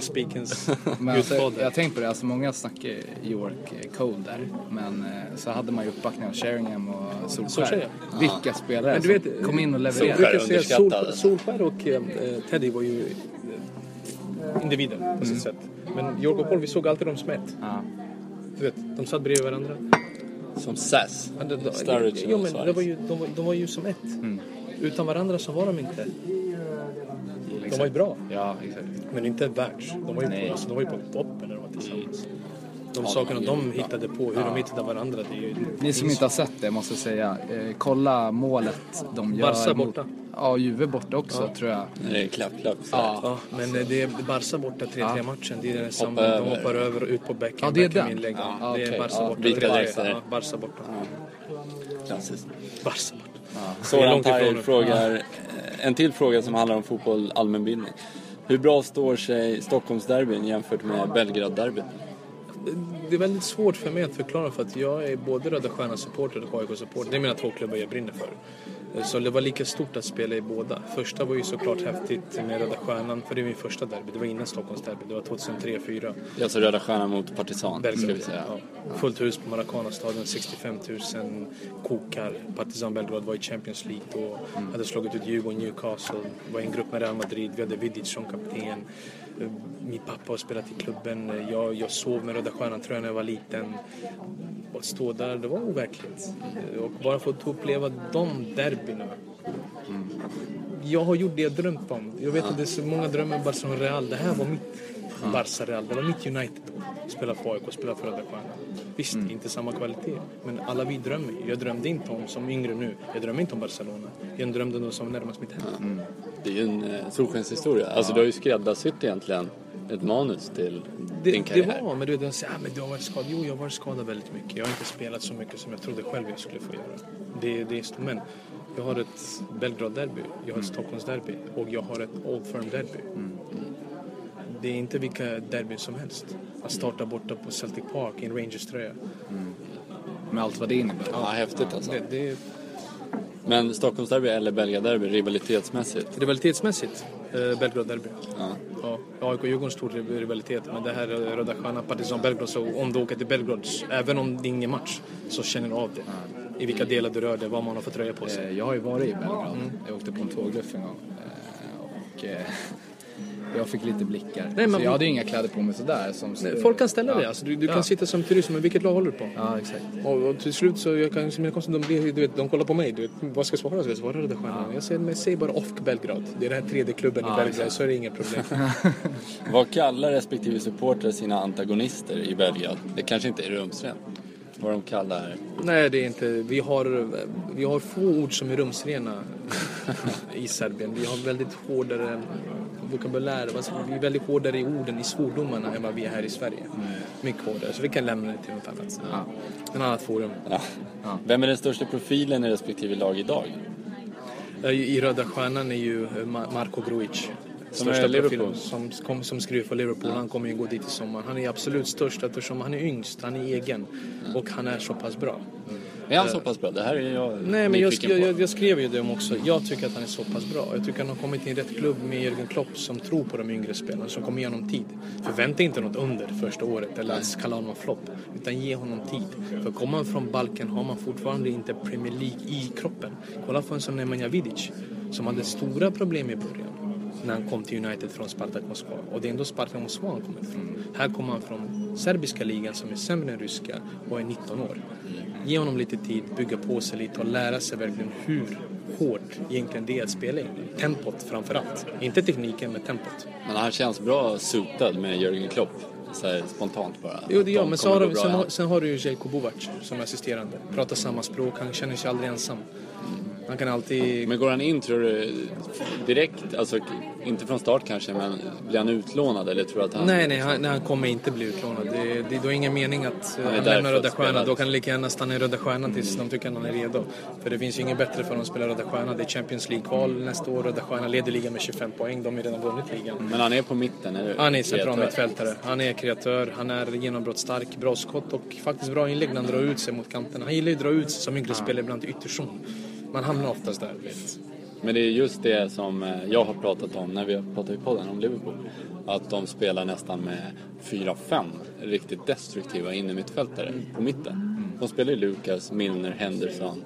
Speaker 4: Spikens <laughs>
Speaker 5: Men alltså,
Speaker 4: ljudpodd.
Speaker 5: jag har tänkt på det, alltså många snackar York eh, Cole där. Men eh, så hade man ju uppbackning av Sheringham och Solskär.
Speaker 4: Solskär,
Speaker 5: Vilka spelare
Speaker 4: Men du
Speaker 5: som
Speaker 4: vet,
Speaker 5: kom in och
Speaker 3: Solskär.
Speaker 5: levererade.
Speaker 4: brukar säga Sol,
Speaker 3: underskattad.
Speaker 4: Solskär och eh, Teddy var ju eh, individer på sitt sätt. Men York och Paul, vi såg alltid dem som ett.
Speaker 5: Ja.
Speaker 4: Du vet, de satt bredvid varandra.
Speaker 3: Som Sass.
Speaker 4: Ja, det- det-
Speaker 3: Sturridge
Speaker 4: jo, men det var ju, de, var, de var ju som ett. Utan varandra så var de inte. De var ju bra,
Speaker 5: Ja, exakt.
Speaker 4: men inte världs. De var ju,
Speaker 5: Nej.
Speaker 4: på, alltså, de var ju på toppen när de var tillsammans. De sakerna de hittade på, hur de hittade varandra, det är ju...
Speaker 5: Ni som inte har sett det måste säga, eh, kolla målet de gör.
Speaker 4: Barca
Speaker 5: mot-
Speaker 4: borta.
Speaker 5: Ja, Juve borta också tror jag.
Speaker 3: Det är klapp, klapp.
Speaker 5: Ja.
Speaker 4: Ja, men eh, det är Barca borta 3-3 matchen. Det är som
Speaker 3: Hoppa
Speaker 4: de
Speaker 3: över.
Speaker 4: hoppar över och ut på bäcken.
Speaker 5: Ja, det är
Speaker 4: Beckham
Speaker 5: den.
Speaker 4: inlägg.
Speaker 5: Ja,
Speaker 4: Det är. Barca
Speaker 5: Ja,
Speaker 4: borta.
Speaker 3: lite
Speaker 4: 3-3.
Speaker 3: lägre.
Speaker 4: Ja, Barca borta.
Speaker 3: Klassiskt.
Speaker 4: Det är
Speaker 3: Soran
Speaker 4: långt ifrån
Speaker 3: frågar, eh, en till fråga som handlar om fotboll, allmänbildning. Hur bra står sig Stockholmsderbyn jämfört med Belgrad-derbyn?
Speaker 4: Det är väldigt svårt för mig att förklara för att jag är både Röda Stjärnan-supporter och AIK-supporter. Det är mina två klubbar jag brinner för. Så det var lika stort att spela i båda. Första var ju såklart häftigt med Röda Stjärnan, för det var min första derby. Det var innan Stockholmsderby. Det var 2003-2004.
Speaker 3: Det är alltså Röda Stjärnan mot Partisan, ska
Speaker 4: Belgrad.
Speaker 3: vi säga.
Speaker 4: Ja. Fullt hus på Maracana-stadion, 65 000 kokar. Partizan Belgrad var i Champions League då. Hade slagit ut Djurgården, Newcastle. Var i en grupp med Real Madrid. Vi hade Vidic som kapten. Eh, Min pappa har spelat i klubben. Eh, Jag, jag sov med Röda Stjärnan tror jag när jag var liten. Att stå där, det var overkligt. Eh, Och bara få uppleva de derbyna. Jag har gjort det jag drömt om. Jag vet att det är så många drömmar om Barcelona Real. Det här var mitt Barca Real. Det var mitt United. Spela för AIK, spela för Röda Stjärnan. Visst, inte samma kvalitet. Men alla vi drömmer. Jag drömde inte om, som yngre nu, jag drömde inte om Barcelona. Jag drömde det som närmast mitt hem.
Speaker 3: Det är ju en eh, solskenshistoria. Alltså du har ju skräddarsytt egentligen ett manus till
Speaker 4: Det,
Speaker 3: din
Speaker 4: det
Speaker 3: karriär.
Speaker 4: var, men du vet, de säger, ah, men du har varit skadad. Jo, jag har varit skadad väldigt mycket. Jag har inte spelat så mycket som jag trodde själv jag skulle få göra. Det, det är stort. Men jag har ett Belgrad-derby, jag har ett Stockholms-derby och jag har ett Old Firm-derby. Det är inte vilka derbyn som helst. Att starta borta på Celtic Park i en Rangers-tröja.
Speaker 5: Med allt vad det innebär.
Speaker 3: Ja, häftigt alltså.
Speaker 4: Det, det
Speaker 3: Men Stockholmsderby eller Belgrad-derby rivalitetsmässigt?
Speaker 4: rivalitetsmässigt eh, Belgrad-derby.
Speaker 3: Ja.
Speaker 4: Ja, AIK och Djurgården stor rivalitet, men det här är Röda Stjärnan, Partizan Belgrad, så om du åker till Belgrad, även om det är ingen match, så känner du av det. I vilka delar du rör dig, vad man har för tröja på sig.
Speaker 5: Eh, Jag har ju varit i Belgrad. Jag åkte på en tågluff en gång. Eh, Och eh, jag fick lite blickar.
Speaker 4: Nej, men-
Speaker 5: så jag hade ju inga kläder på mig sådär. Som
Speaker 4: Nej, Folk kan ställa dig, alltså, du, du kan
Speaker 5: Ja.
Speaker 4: sitta som turist, men vilket lag håller du på?
Speaker 5: Ja, exakt.
Speaker 4: Och, och till slut så, jag kan, som jag konstigt, de, blir, du vet, de kollar på mig, du vet, vad ska jag svara? Ska jag svara Röda Stjärnan? Jag säger, men säg bara OFK Belgrad. Det är den här tredje klubben i Belgrad, så är det inga problem. <laughs>
Speaker 3: Vad kallar respektive supporter sina antagonister i Belgrad? Det kanske inte är rumsrent. Vad de kallar...
Speaker 4: Nej, det är inte. Vi har, vi har få ord som är rumsrena i Serbien. Vi har väldigt hårdare vokabulär. Alltså, vi är väldigt hårdare i orden, i svordomarna än vad vi är här i Sverige. Mycket hårdare. Så vi kan lämna det till något annat. Ja. En annat forum.
Speaker 3: Ja. Vem är den största profilen i respektive lag idag?
Speaker 4: I Röda Stjärnan är ju Ma- Marko Grujic.
Speaker 3: Som är Liverpool.
Speaker 4: som, kom, som skriver för Liverpool. Han kommer ju gå dit i sommar. Han är absolut störst eftersom han är yngst, han är egen och han är så pass bra.
Speaker 3: Är han så pass bra? Det här är jag
Speaker 4: Nej, men jag, jag, jag, skrev ju det om också. Jag tycker att han är så pass bra. Jag tycker att han har kommit till rätt klubb med Jörgen Klopp som tror på de yngre spelarna, som kommer ge honom tid. Förvänta inte något under första året eller att kalla honom flopp, utan ge honom tid. För kommer man från Balkan har man fortfarande inte Premier League i kroppen. Kolla på en som Nemanja Vidic, som hade stora problem i början när han kom till United från Spartak Moskva. Och det är ändå Spartak Moskva han kommer ifrån. Här kommer han från serbiska ligan som är sämre än ryska och är 19 år. Ge honom lite tid, bygga på sig lite och lära sig verkligen hur hårt egentligen det är att spela i England. Tempot framför allt. Inte tekniken, men tempot.
Speaker 3: Men han känns bra sotad med Jörgen Klopp. Så spontant bara.
Speaker 4: Jo, det gör
Speaker 3: De
Speaker 4: men så har, sen, har, sen har du ju Jelko Buvac som assisterande. Pratar samma språk, han känner sig aldrig ensam. Han kan alltid...
Speaker 3: Men går han in tror du direkt, alltså inte från start kanske, men blir han utlånad eller tror du att han...
Speaker 4: Nej, nej, han, nej, han kommer inte bli utlånad. Det, det, är ingen mening att eh,
Speaker 3: Han
Speaker 4: han
Speaker 3: där
Speaker 4: lämnar Röda Stjärnan. Då kan han lika gärna stanna i Röda Stjärnan tills de tycker att han är redo. För det finns ju inget bättre för honom att spela Röda Stjärnan. Det är Champions League-kval nästa år. Röda Stjärnan leder ligan med 25 poäng. De har redan vunnit ligan.
Speaker 3: Men han är på mitten, eller?
Speaker 4: Han är central mittfältare. Han är kreatör, han är genombrottsstark, bra skott och faktiskt bra inlägg när han drar ut sig mot kanterna. Han gillar ju att dra ut sig som yngre spelare ibland till ytterzon. Man hamnar oftast där, vet.
Speaker 3: Men det är just det som eh, jag har pratat om när vi har pratat i podden om Liverpool. Att de spelar nästan med 4-5 riktigt destruktiva innermittfältare på mitten. De spelar ju Lucas, Milner, Henderson.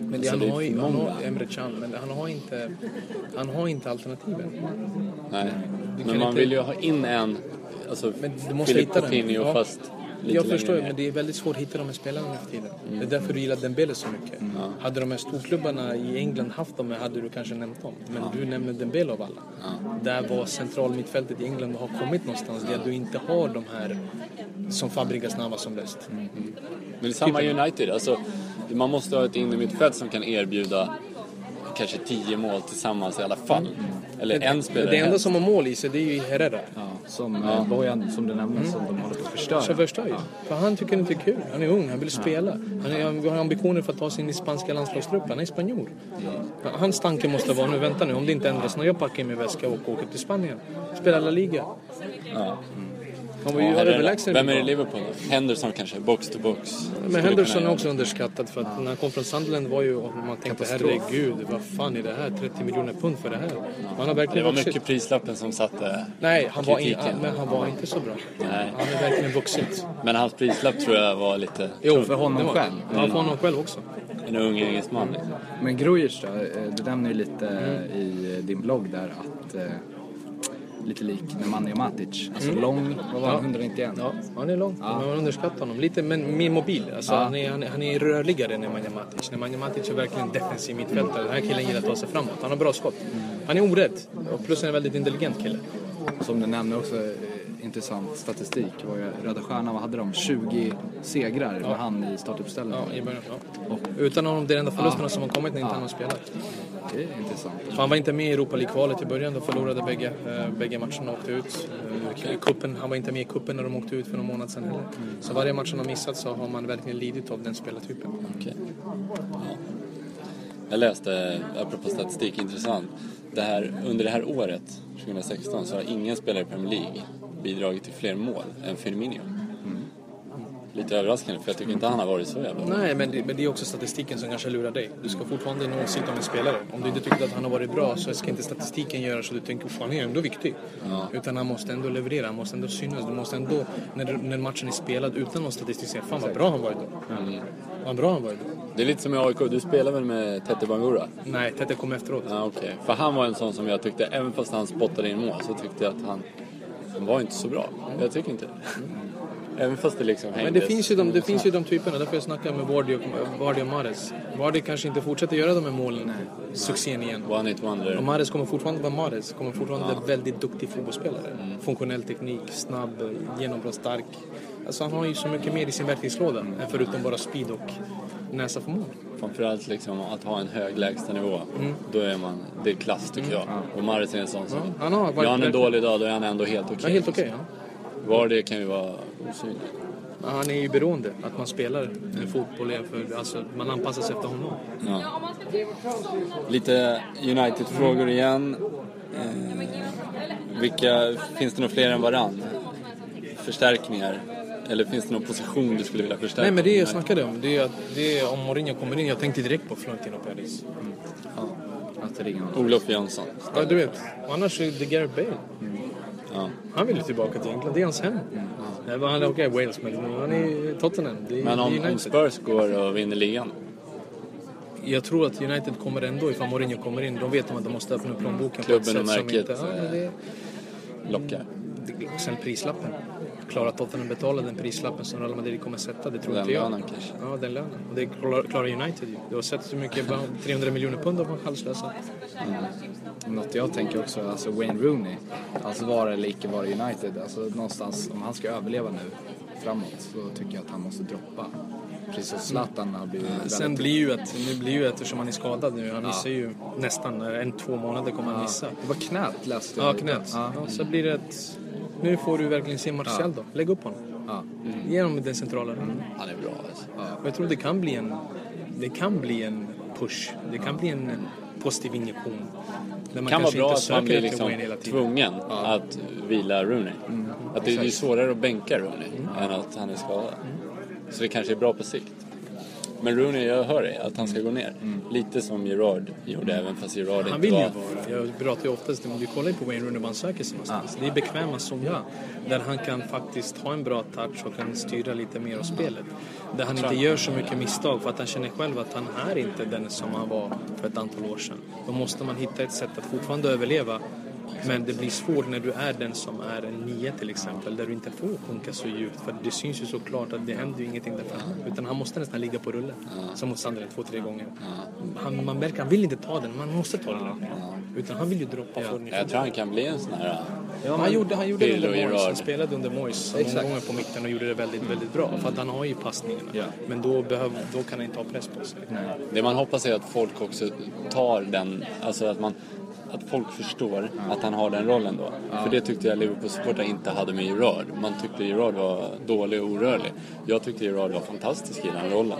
Speaker 4: Men det,
Speaker 3: Alltså,
Speaker 4: han, har ju, han har Emre Can, men han har inte, han har inte alternativen.
Speaker 3: Nej. Men man
Speaker 4: inte-
Speaker 3: vill ju ha in en, alltså Filip. Coutinho
Speaker 4: Ja.
Speaker 3: fast lite
Speaker 4: Jag förstår,
Speaker 3: ner.
Speaker 4: men det är väldigt svårt att hitta de här spelarna nu för tiden. Det är därför du gillar Dembele så mycket. Hade de här storklubbarna i England haft dem hade du kanske nämnt dem. Men du nämner Dembele av alla. Där var centralmittfältet i England har kommit någonstans. Det är att du inte har de här som Fabregas när som bäst.
Speaker 3: Men det är samma i United. Alltså, man måste ha ett innermittfält som kan erbjuda kanske tio mål tillsammans i alla fall. Eller en spelare
Speaker 4: Det enda som har mål i sig det är ju Herrera.
Speaker 5: Ja, som ja. Bojan, som du nämnde, som de håller på att förstöra.
Speaker 4: Så förstör ju. För han tycker inte det är kul. Han är ung, han vill spela. Han har ambitioner för att ta sig in i spanska landslagstruppen. Han är spanjor. Hans tanke måste vara nu, vänta nu, om det inte ändras när jag packar in min väska och åker till Spanien. Spela La Liga.
Speaker 3: Ja.
Speaker 4: Han var ju
Speaker 3: Herrera.
Speaker 4: överlägsen.
Speaker 3: Vem är det i Liverpool då? Henderson kanske? Box to box?
Speaker 4: Men
Speaker 3: Skulle
Speaker 4: Henderson är också underskattad för att när han kom från Sunderland var ju, man tänkte herregud, vad fan är det här? 30 miljoner pund för det här. Han har
Speaker 3: Det
Speaker 4: verkligen
Speaker 3: var
Speaker 4: vuxit.
Speaker 3: mycket prislappen som satte
Speaker 4: Nej, han var, in, men han var inte så bra.
Speaker 3: Nej.
Speaker 4: Han har verkligen vuxit.
Speaker 3: Men hans prislapp tror jag var lite
Speaker 4: Jo,
Speaker 5: för honom
Speaker 4: det var-
Speaker 5: själv.
Speaker 4: Ja, för honom själv också.
Speaker 3: en ung engelsman. Liksom.
Speaker 5: Men Grujic då, eh, du nämner ju lite eh, i din blogg där att eh, lite lik Nemanja Matic. Alltså lång, vad var han, 191?
Speaker 4: Ja, han är lång. Man underskattar honom lite, men mer mobil. Alltså,
Speaker 5: Ja.
Speaker 4: han, är, han, är, han är rörligare än Nemanja Matic. Nemanja Matic är verkligen defensiv mittfältare. Den här killen gillar att ta sig framåt. Han har bra skott. Han är orädd. Och plus är en väldigt intelligent kille.
Speaker 5: Som du nämner också, eh, intressant statistik var ju Röda Stjärnan, vad hade de? 20 segrar med han i startuppställningen.
Speaker 4: Ja, i början. Ja. Utan honom, det är den enda förlusterna som har kommit när inte han har spelat.
Speaker 5: Det är intressant.
Speaker 4: Han var inte med i Europa League-kvalet i början. Då förlorade bägge, eh, bägge matcherna och åkte ut. Eh, kuppen, han var inte med i kuppen när de åkte ut för någon månad sedan heller. Så varje match han har missat så har man verkligen lidit av den spelartypen.
Speaker 3: Okej. Ja. Jag läste, apropå statistik, intressant. Det här, under det här året, 2016, så har ingen spelare i Premier League bidragit till fler mål än Firmino. Lite överraskande, för jag tycker inte han har varit så jävla bra.
Speaker 4: Nej, men det, men det är också statistiken som kanske lurar dig. Du ska fortfarande ha en åsikt om en spelare. Om du inte tycker att han har varit bra så ska inte statistiken göra så du tänker att han är ändå viktig. Utan han måste ändå leverera, han måste ändå synas. Du måste ändå, när, när matchen är spelad utan någon statistik, säga fan vad bra han var idag. Vad bra han var idag.
Speaker 3: Det är lite som i AIK, du spelar väl med Tete Bangura?
Speaker 4: Nej, Tete kom efteråt.
Speaker 3: Ja, okej. För han var en sån som jag tyckte, även fast han spottade in mål, så tyckte jag att han, han var inte så bra. Jag tycker inte det. Även fast det liksom
Speaker 4: Men det
Speaker 3: hängdes.
Speaker 4: finns ju de, det finns ju de typerna, därför jag snackar med Vardy och, Vardy och Mahrez. Vardy kanske inte fortsätter göra de här målen, succén igen.
Speaker 3: One hit wonder.
Speaker 4: Och Mahrez kommer fortfarande vara Mahrez, kommer fortfarande vara en väldigt duktig fotbollsspelare. Funktionell teknik, snabb, genombrott, stark. Alltså han har ju så mycket mer i sin verktygslåda än förutom bara speed och näsa för mål.
Speaker 3: Framförallt liksom att ha en hög lägstanivå. Då är man, det är klass tycker jag. Och Maris är en sån som,
Speaker 4: Ja, han har varit
Speaker 3: han en dålig dag då är han ändå helt okej.
Speaker 4: Ja, helt okej. ja.
Speaker 3: Var det kan ju vara osynligt.
Speaker 4: Men Han är ju beroende att man spelar en fotboll, är för, alltså man anpassar sig efter honom.
Speaker 3: Ja. Lite United-frågor igen. Eh, vilka, finns det några fler än varann? Förstärkningar? Eller finns det någon position du skulle vilja förstärka?
Speaker 4: Nej men det jag snackade om, det är att det är om Mourinho kommer in, jag tänkte direkt på Florentino Perez.
Speaker 5: Ringa honom.
Speaker 3: Olof Jönsson.
Speaker 4: Ja du vet, och annars är det Gareth Bale.
Speaker 3: Ja.
Speaker 4: Han vill ju tillbaka till England, det är hans hem. Nej, men han är okej, Wales, men han är i Tottenham. Det är,
Speaker 3: Men om, om Spurs går och vinner ligan?
Speaker 4: Jag tror att United kommer ändå, ifall Mourinho kommer in, de vet om att de måste öppna plånboken
Speaker 3: Klubben och
Speaker 4: som
Speaker 3: märket,
Speaker 4: inte... Ja, men det,
Speaker 3: Lockar?
Speaker 4: sen prislappen. Klarar Tottenham betala den prislappen som Real Madrid kommer sätta? Det tror
Speaker 3: Den
Speaker 4: inte jag.
Speaker 3: lönen kanske.
Speaker 4: Ja, den lönen. Och det klarar United ju. Du har sett hur mycket, bara 300 miljoner pund har halslösa.
Speaker 5: Något jag tänker också, alltså Wayne Rooney. Alltså vara eller icke vara United. Alltså någonstans, om han ska överleva nu framåt så tycker jag att han måste droppa. Precis som Zlatan har blivit
Speaker 4: Sen
Speaker 5: väldigt-
Speaker 4: blir ju att, nu blir ju eftersom han är skadad nu, han missar ju nästan en, två månader kommer han missa.
Speaker 5: Det var knät läste
Speaker 4: Ja,
Speaker 5: jag.
Speaker 4: knät.
Speaker 5: Ja.
Speaker 4: Ja, så blir det ett... Nu får du verkligen se Martial då. Lägg upp honom.
Speaker 5: Ja.
Speaker 4: Ge honom den centrala rollen.
Speaker 3: Han är bra alltså.
Speaker 4: Och jag tror det kan bli en... Det kan bli en push. Det kan bli en positiv injektion. Där man
Speaker 3: Det kan vara
Speaker 4: kanske
Speaker 3: bra att man blir liksom tvungen att vila Rooney. Att det, är svårare att bänka Rooney än att han är skadad. Så det kanske är bra på sikt. Men Rooney, jag hör dig, att han ska gå ner. Lite som Gerard gjorde, även fast Gerard
Speaker 4: Han
Speaker 3: inte
Speaker 4: vill ju
Speaker 3: var...
Speaker 4: vara. Jag pratar ju oftast om, vi kollar ju på Wayne Rooney han söker sig någonstans. Det är bekväma zoner. Där han kan faktiskt ha en bra touch och kan styra lite mer av spelet. Där han inte gör så mycket misstag för att han känner själv att han är inte den som han var för ett antal år sedan. Då måste man hitta ett sätt att fortfarande överleva Men det blir svårt när du är den som är en nia till exempel, där du inte får sjunka så djupt. För det syns ju såklart att det händer ju ingenting där framme. Utan han måste nästan ligga på rullen, som mot Sandren två, tre gånger. Han, man märker, han vill inte ta den, man måste ta den. Utan han vill ju droppa ja. den
Speaker 3: Jag tror han kan bli en sån här...
Speaker 4: Ja, han gjorde, han gjorde det under Moyes. Han spelade under Moyes många gånger på mitten och gjorde det väldigt, väldigt bra. För att han har ju passningarna.
Speaker 5: Ja.
Speaker 4: Men då, behöv, då kan han inte ha press på sig.
Speaker 3: Det man hoppas är att folk också tar den, alltså att man att folk förstår att han har den rollen då. För det tyckte jag Liverpool-supportrar inte hade med Gerard. Man tyckte Gerard var dålig och orörlig. Jag tyckte Gerard var fantastisk i den rollen.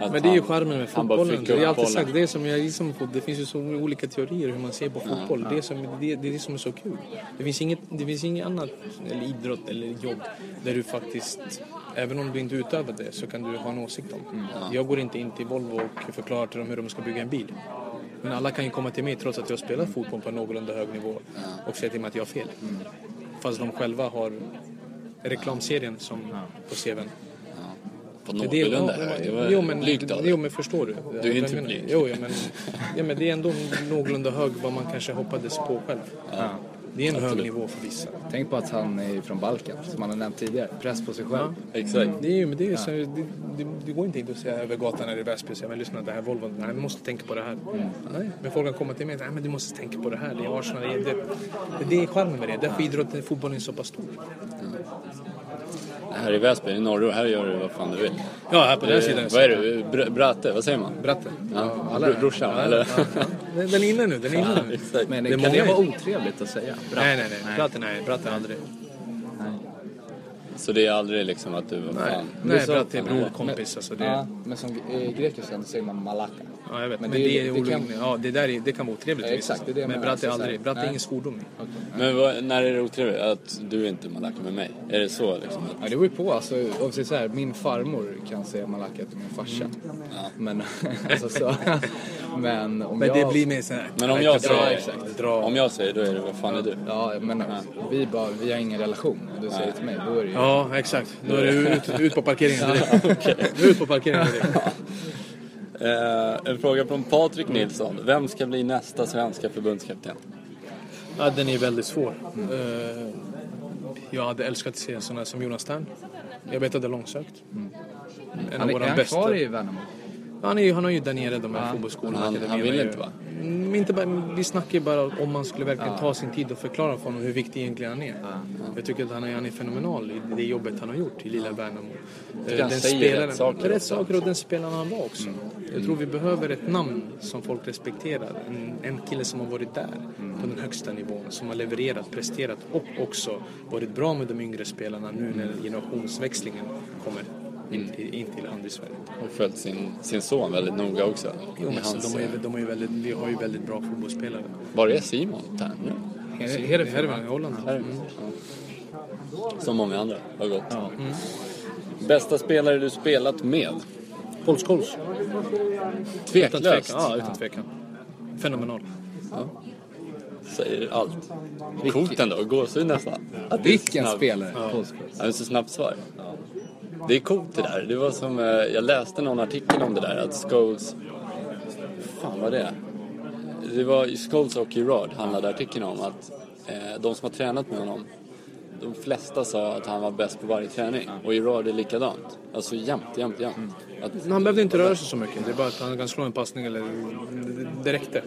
Speaker 3: Att
Speaker 4: Men det är ju charmen med fotbollen. Det är alltid sagt, det, som jag fot- det finns ju så olika teorier hur man ser på fotboll. Det, är som, det, det är det som är så kul. Det finns inget, det finns inget annat, eller idrott eller jobb, där du faktiskt, även om du inte utövar det, så kan du ha en åsikt om.
Speaker 3: Mm.
Speaker 4: Jag går inte in till Volvo och förklarar till dem hur de ska bygga en bil. Men alla kan ju komma till mig trots att jag spelar fotboll på en någorlunda hög nivå och säga till mig att jag har fel.
Speaker 3: Mm.
Speaker 4: Fast de själva har reklamserien som på CVn.
Speaker 3: På någorlunda
Speaker 4: ja,
Speaker 3: hög.
Speaker 4: Jo, men,
Speaker 3: blygt
Speaker 4: Jo, men förstår du?
Speaker 3: Du är inte blyg.
Speaker 4: Jo, ja, men, ja, men det är ändå någorlunda hög vad man kanske hoppades på själv. Det är en hög nivå för vissa.
Speaker 5: Tänk på att han är från Balkan, som man har nämnt tidigare. Press på sig själv.
Speaker 3: Exakt.
Speaker 4: Det, är, ju- men det, är, så, det, det, det går inte in och säga över gatan eller i Väsby och säga men lyssna det här Volvo, nej vi måste tänka på det här. Nej, men folk kan komma till mig och säga nej men du måste tänka på det här, det är Arsenal, det, är- det, det är charmen med det. Därför idrotten, fotbollen är så pass stor.
Speaker 3: Här i Väsby, i norr, här gör du vad fan du vill.
Speaker 4: Ja, här på den
Speaker 3: Eh,
Speaker 4: sidan.
Speaker 3: Vad är du? Br- Bratte? Vad säger man?
Speaker 4: Bratte.
Speaker 3: Ja,
Speaker 4: alla
Speaker 3: br- brorsan,
Speaker 4: ja,
Speaker 3: eller?
Speaker 4: Ja, ja. Den är inne nu, den är inne nu.
Speaker 5: Men
Speaker 4: Det är
Speaker 5: kan det vara otrevligt att säga? Bra.
Speaker 4: Nej, nej, nej. Bratte, nej. Bratte aldrig.
Speaker 3: Så det är aldrig liksom att du, vad
Speaker 4: Nej,
Speaker 3: fan.
Speaker 4: nej
Speaker 5: så-
Speaker 4: Bratte är bror, kompis. Alltså, det,
Speaker 5: Ja, men som i grekiskan säger man malaka.
Speaker 4: Ja, jag vet. Men,
Speaker 5: Men
Speaker 4: det,
Speaker 5: det-
Speaker 4: är
Speaker 5: det kan-
Speaker 4: Ja, det där är, det kan vara otrevligt.
Speaker 5: Ja, exakt, det är det
Speaker 4: men är
Speaker 5: Alltså, så
Speaker 4: aldrig.
Speaker 5: här,
Speaker 4: Bratte är ingen svordom i.
Speaker 3: Men vad, när är det otrevligt? Att du inte är malaka med mig? Är det så liksom?
Speaker 5: Ja, det beror ju på. Alltså, om så här, min farmor kan säga malaka till min farsa. Men, <laughs> alltså, så. Men om
Speaker 4: Men
Speaker 5: jag...
Speaker 4: det blir mer så här.
Speaker 3: Men om jag
Speaker 5: Ja,
Speaker 3: säger.
Speaker 4: Dra.
Speaker 3: om jag säger då är det vad fan är du?
Speaker 5: Ja, men vi, bara, vi har ingen relation. Du säger till mig, då är det ju...
Speaker 4: Ja, exakt. Då är det ut, ut på parkeringen <laughs> direkt. Ut på parkeringen <laughs> direkt.
Speaker 3: Eh, en fråga från Patrik Nilsson. Vem ska bli nästa svenska förbundskapten?
Speaker 4: Ja, den är väldigt svår. Eh, jag hade älskat att se sådana som Jonas Tern. Jag vet att det är långsökt. En
Speaker 5: Han
Speaker 4: av
Speaker 5: är,
Speaker 4: våra
Speaker 5: är han
Speaker 4: bästa.
Speaker 5: kvar i Värnamo?
Speaker 4: Han, är, han har ju där nere de här fotbollsskolorna.
Speaker 3: Han- han vill inte, va?
Speaker 4: Mm, inte bara, vi snackar ju bara om man skulle verkligen ta sin tid och förklara för honom hur viktig egentligen han är. Jag tycker att han är, han är fenomenal i det jobbet han har gjort i lilla Värnamo.
Speaker 3: tycker han säger rätt saker
Speaker 4: Rätt saker och den spelaren han var också.
Speaker 3: Mm.
Speaker 4: Jag tror vi behöver ett namn som folk respekterar. En, en kille som har varit där
Speaker 3: Mm.
Speaker 4: på den högsta nivån. Som har levererat, presterat och också varit bra med de yngre spelarna nu när generationsväxlingen kommer in,
Speaker 3: Mm.
Speaker 4: till- in till i Sverige.
Speaker 3: Och följt sin, sin son väldigt noga också.
Speaker 4: Jo, men
Speaker 3: hans,
Speaker 4: de har ju,
Speaker 3: eh,
Speaker 4: de har ju väldigt, vi har ju väldigt bra fotbollsspelare.
Speaker 3: Var är Simon Tern?
Speaker 4: Herifrån, i Holland. Mm.
Speaker 3: Som många andra har gått. Bästa spelare du spelat med?
Speaker 4: Paul Scholes. Utan
Speaker 3: Tveklöst.
Speaker 4: tvekan. Ja, utan tvekan. Fenomenal.
Speaker 3: Säger allt. Coolt ändå, gåshud nästan. Det är
Speaker 5: Vilken spelare?
Speaker 3: Ja. Ja, men så snabbt svar. Det är coolt det där. Det var som, eh, jag läste någon artikel om det där att Scholes... Fan vad det. Det var Scholes och Gerard handlade artikeln om att eh, de som har tränat med honom de flesta sa att han var bäst på varje träning. Och Gerard är likadant. Alltså jämt, jämt, jämt. Att,
Speaker 4: Men Han behövde inte röra sig så mycket. Det är bara att han kan slå en passning eller... Det räckte.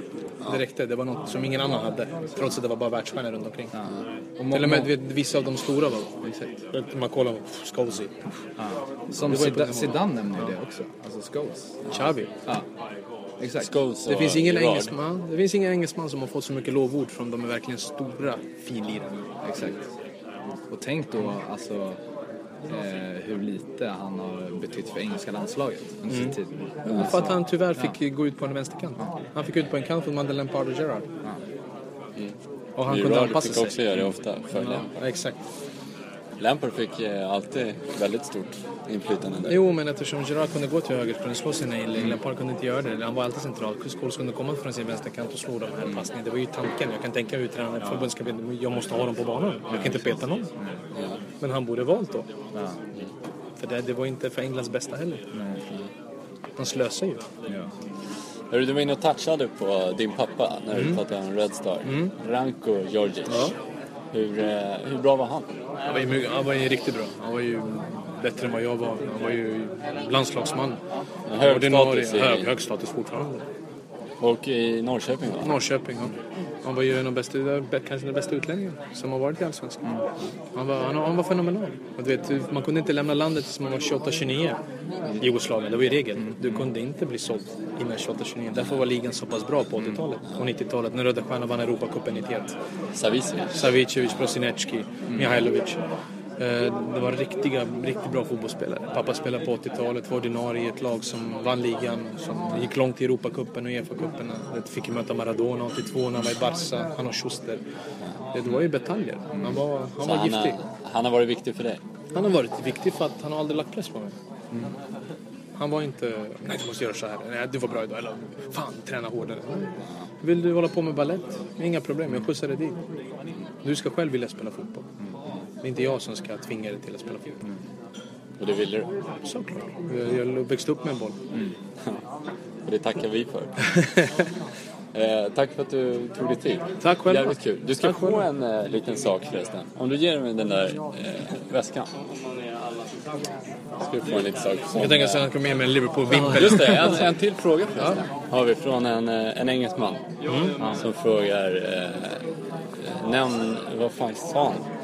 Speaker 4: Det räckte. Det var något som ingen annan hade. Trots att det var bara världsstjärnor runt omkring. Till och med vet, vissa av de stora var... Exakt. Man kollar på Scholesy.
Speaker 5: Som Zidane, nämnde ju det också. Alltså Scholes.
Speaker 4: Xavi.
Speaker 5: Ja, exakt.
Speaker 3: Scholes
Speaker 4: Det finns, ingen
Speaker 3: Gerard.
Speaker 4: engelsman, det finns ingen engelsman som har fått så mycket lovord från de verkligen stora finlirarna.
Speaker 5: Exakt. Och tänk då alltså eh, hur lite han har betytt för engelska landslaget under sin tid.
Speaker 4: För att han tyvärr fick gå ut på en vänsterkant. Han fick ut på en kant för Madeleine Pardo Gerard. Och han kunde
Speaker 3: Gerard
Speaker 4: anpassa
Speaker 3: fick
Speaker 4: sig.
Speaker 3: också göra det ofta för.
Speaker 4: Ja, exakt.
Speaker 3: Lampard fick eh, alltid väldigt stort inflytande där.
Speaker 4: Jo, men eftersom Gerard kunde gå till höger kunde slå sina inlägg, Lampard kunde inte göra det. Han var alltid central. Scholes kunde komma från sin vänsterkant och slå de här passningarna. Det var ju tanken. Jag kan tänka mig tränaren förbundskapten, jag måste ha dem på banan. Jag kan inte peta någon. Men han borde valt då. För det, det var inte för Englands bästa heller. Han slösar ju.
Speaker 5: Ja.
Speaker 3: Hörru, du var inne och touchade på din pappa när
Speaker 4: Mm.
Speaker 3: du pratade om Red Star. Ranko Djordjic. Hur, eh, hur bra var han?
Speaker 4: Han var, ju, han var ju riktigt bra. Han var ju bättre än vad jag var. Han var ju landslagsman.
Speaker 3: Hög
Speaker 4: Ordinarie-
Speaker 3: status i-
Speaker 4: Hög, hög status fortfarande.
Speaker 3: Och i Norrköping va?
Speaker 4: Norrköping, ja. Han var ju en av bästa, kanske den bästa utlänningen som har varit i Allsvenskan. Han var, han, han var fenomenal. Och du vet, man kunde inte lämna landet tills man var 28-29 i Jugoslavien. Det var ju regel. Du kunde inte bli såld innan 28-29. Därför var ligan så pass bra på 80-talet och 90-talet när Röda Stjärnan vann Europacupen 91.
Speaker 3: Savicevic.
Speaker 4: Savicevic, Prosinecki, Mihailovic. Eh, Det var riktiga, riktigt bra fotbollsspelare. Pappa spelade på 80-talet, var ordinarie i ett lag som vann ligan, som gick långt i Europacupen och Uefa-cupen. Fick ju möta Maradona 82 när han var i Barca, han och Schuster. Det var ju detaljer. Han var, han
Speaker 3: Så
Speaker 4: var
Speaker 3: han,
Speaker 4: giftig.
Speaker 3: har- han har varit viktig för dig?
Speaker 4: Han har varit viktig för att han har aldrig lagt press på mig. Han var inte, nej du måste göra så här, nej du var bra idag, eller fan träna hårdare. Vill du hålla på med ballett? Inga problem, jag skjutsar dig dit. Du ska själv vilja spela fotboll. Det är inte jag som ska tvinga dig till att spela fotboll.
Speaker 3: Och det ville du?
Speaker 4: Såklart. Jag, jag växte upp med en boll. <laughs>
Speaker 3: Och det tackar vi för. <laughs> eh, tack för att du tog dig tid.
Speaker 4: Tack själva.
Speaker 3: Jävligt kul. Du ska
Speaker 4: Tack
Speaker 3: få
Speaker 4: själva.
Speaker 3: en eh, liten sak förresten. Om du ger mig den där eh, väskan. Ska du få en liten sak. som,
Speaker 4: Jag tänker
Speaker 3: eh,
Speaker 4: att jag kommer med mig en Liverpool-vimpel.
Speaker 3: Just det, en, en till fråga förresten. Har vi från en, eh, en engelsman. Som frågar... Eh, nämn... Vad fan sa han?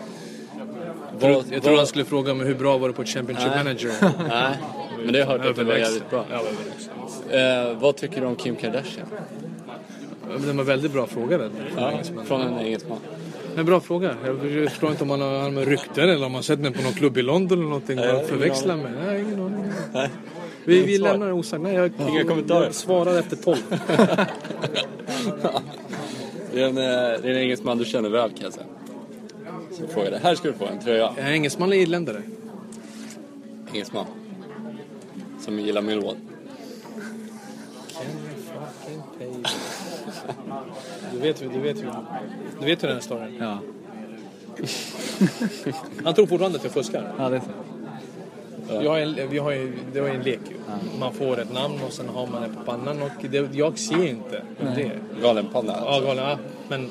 Speaker 4: Jag,
Speaker 3: Vad-
Speaker 4: jag tror
Speaker 3: vad-
Speaker 4: han skulle fråga mig hur bra var du på Championship
Speaker 3: Nej.
Speaker 4: Manager? <laughs>
Speaker 3: Nej, men det har jag hört att det var jävligt bra. Eh, vad tycker du om Kim Kardashian?
Speaker 4: Det var en väldigt bra fråga den.
Speaker 3: Ja, från en engelsman.
Speaker 4: En bra fråga. Jag förstår inte om man har med rykten eller om man sett mig på någon klubb i London eller någonting
Speaker 3: Nej, ingen
Speaker 4: förväxlar mig. Nej, ingen aning.
Speaker 3: Nej.
Speaker 4: Vi, vi
Speaker 3: svar.
Speaker 4: lämnar det osagt. Nej, jag,
Speaker 3: Inga kommentarer.
Speaker 4: Jag svarar efter tolv.
Speaker 3: Det är en, det är en engelsman du känner väl kan jag säga. Som frågade. Här ska du få en tröja.
Speaker 4: Jag är engelsman eller irländare?
Speaker 3: Engelsman. Som gillar Millwall.
Speaker 4: Du vet, du vet, ju- du vet ju den här storyn.
Speaker 5: Ja, <laughs>
Speaker 4: Han tror fortfarande att jag fuskar.
Speaker 5: ja det är så.
Speaker 4: Vi har en, vi har ju, det var ju en lek ju. Man får ett namn och sen har man det på pannan och det, jag ser inte vem det.
Speaker 3: Galenpanna.
Speaker 4: Ja, galen. Ja, men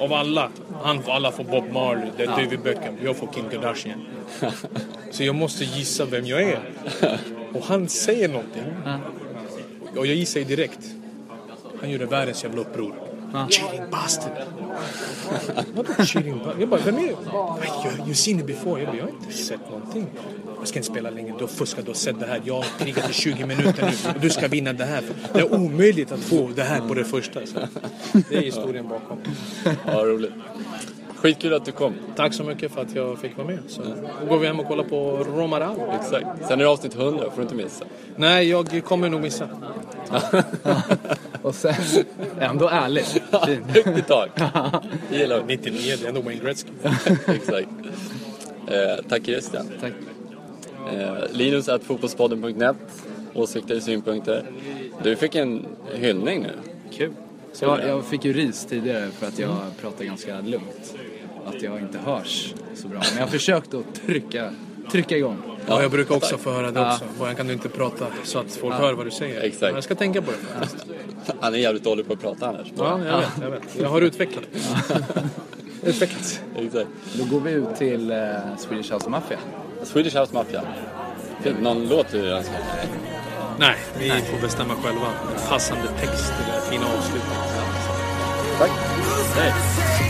Speaker 4: av alla. Han får, alla får Bob Marley, det är David Beckham. Jag får Kim Kardashian. Så jag måste gissa vem jag är. Och han säger någonting. Och jag gissar ju direkt. Han gjorde världens jävla uppror. Cheating bastard. <laughs> Vadå cheating bastard? Jag bara, vem är det? You, you seen it before. Jag bara, jag har inte sett någonting. Jag ska inte spela längre. Du har fuskat, du har sett det här. Jag har krigat i 20 minuter nu. Och du ska vinna det här. Det är omöjligt att få det här på det första. Så. Det är historien bakom.
Speaker 3: Ja, roligt. Skitkul att du kom.
Speaker 4: Tack så mycket för att jag fick vara med. Så då går vi hem och kollar på Romaral.
Speaker 3: Exakt. Sen är det avsnitt 100, får du inte missa.
Speaker 4: Nej, jag kommer nog missa. <laughs>
Speaker 5: Och sen, ändå ärligt. Fin.
Speaker 3: Högt i tak. Det gillar vi.
Speaker 4: 99, det är ändå Wayne Gretzky. <laughs>
Speaker 3: Exakt. Eh, tack Christian.
Speaker 5: Tack.
Speaker 3: Eh, Linus at fotbollspodden.net. Åsikter, synpunkter. Du fick en hyllning nu.
Speaker 5: Kul. Jag, jag fick ju ris tidigare för att jag pratar ganska lugnt. Att jag inte hörs så bra. Men jag har försökt att trycka, trycka igång.
Speaker 4: Ja, jag brukar också få höra det
Speaker 5: Ja.
Speaker 4: också. Bojan kan du inte prata så att folk hör vad du säger.
Speaker 3: Exakt.
Speaker 4: Men jag ska tänka på det.
Speaker 3: Han är jävligt dålig på att prata annars.
Speaker 4: Ja, jag vet, jag vet. Jag har utvecklat. <laughs> Utvecklat.
Speaker 3: Exakt.
Speaker 5: Då går vi ut till eh, Swedish House Mafia.
Speaker 3: Swedish House Mafia. Någon låt du önskar?
Speaker 4: Nej, vi får bestämma själva. Passande text till det fina avslutet.
Speaker 3: Tack. Hej.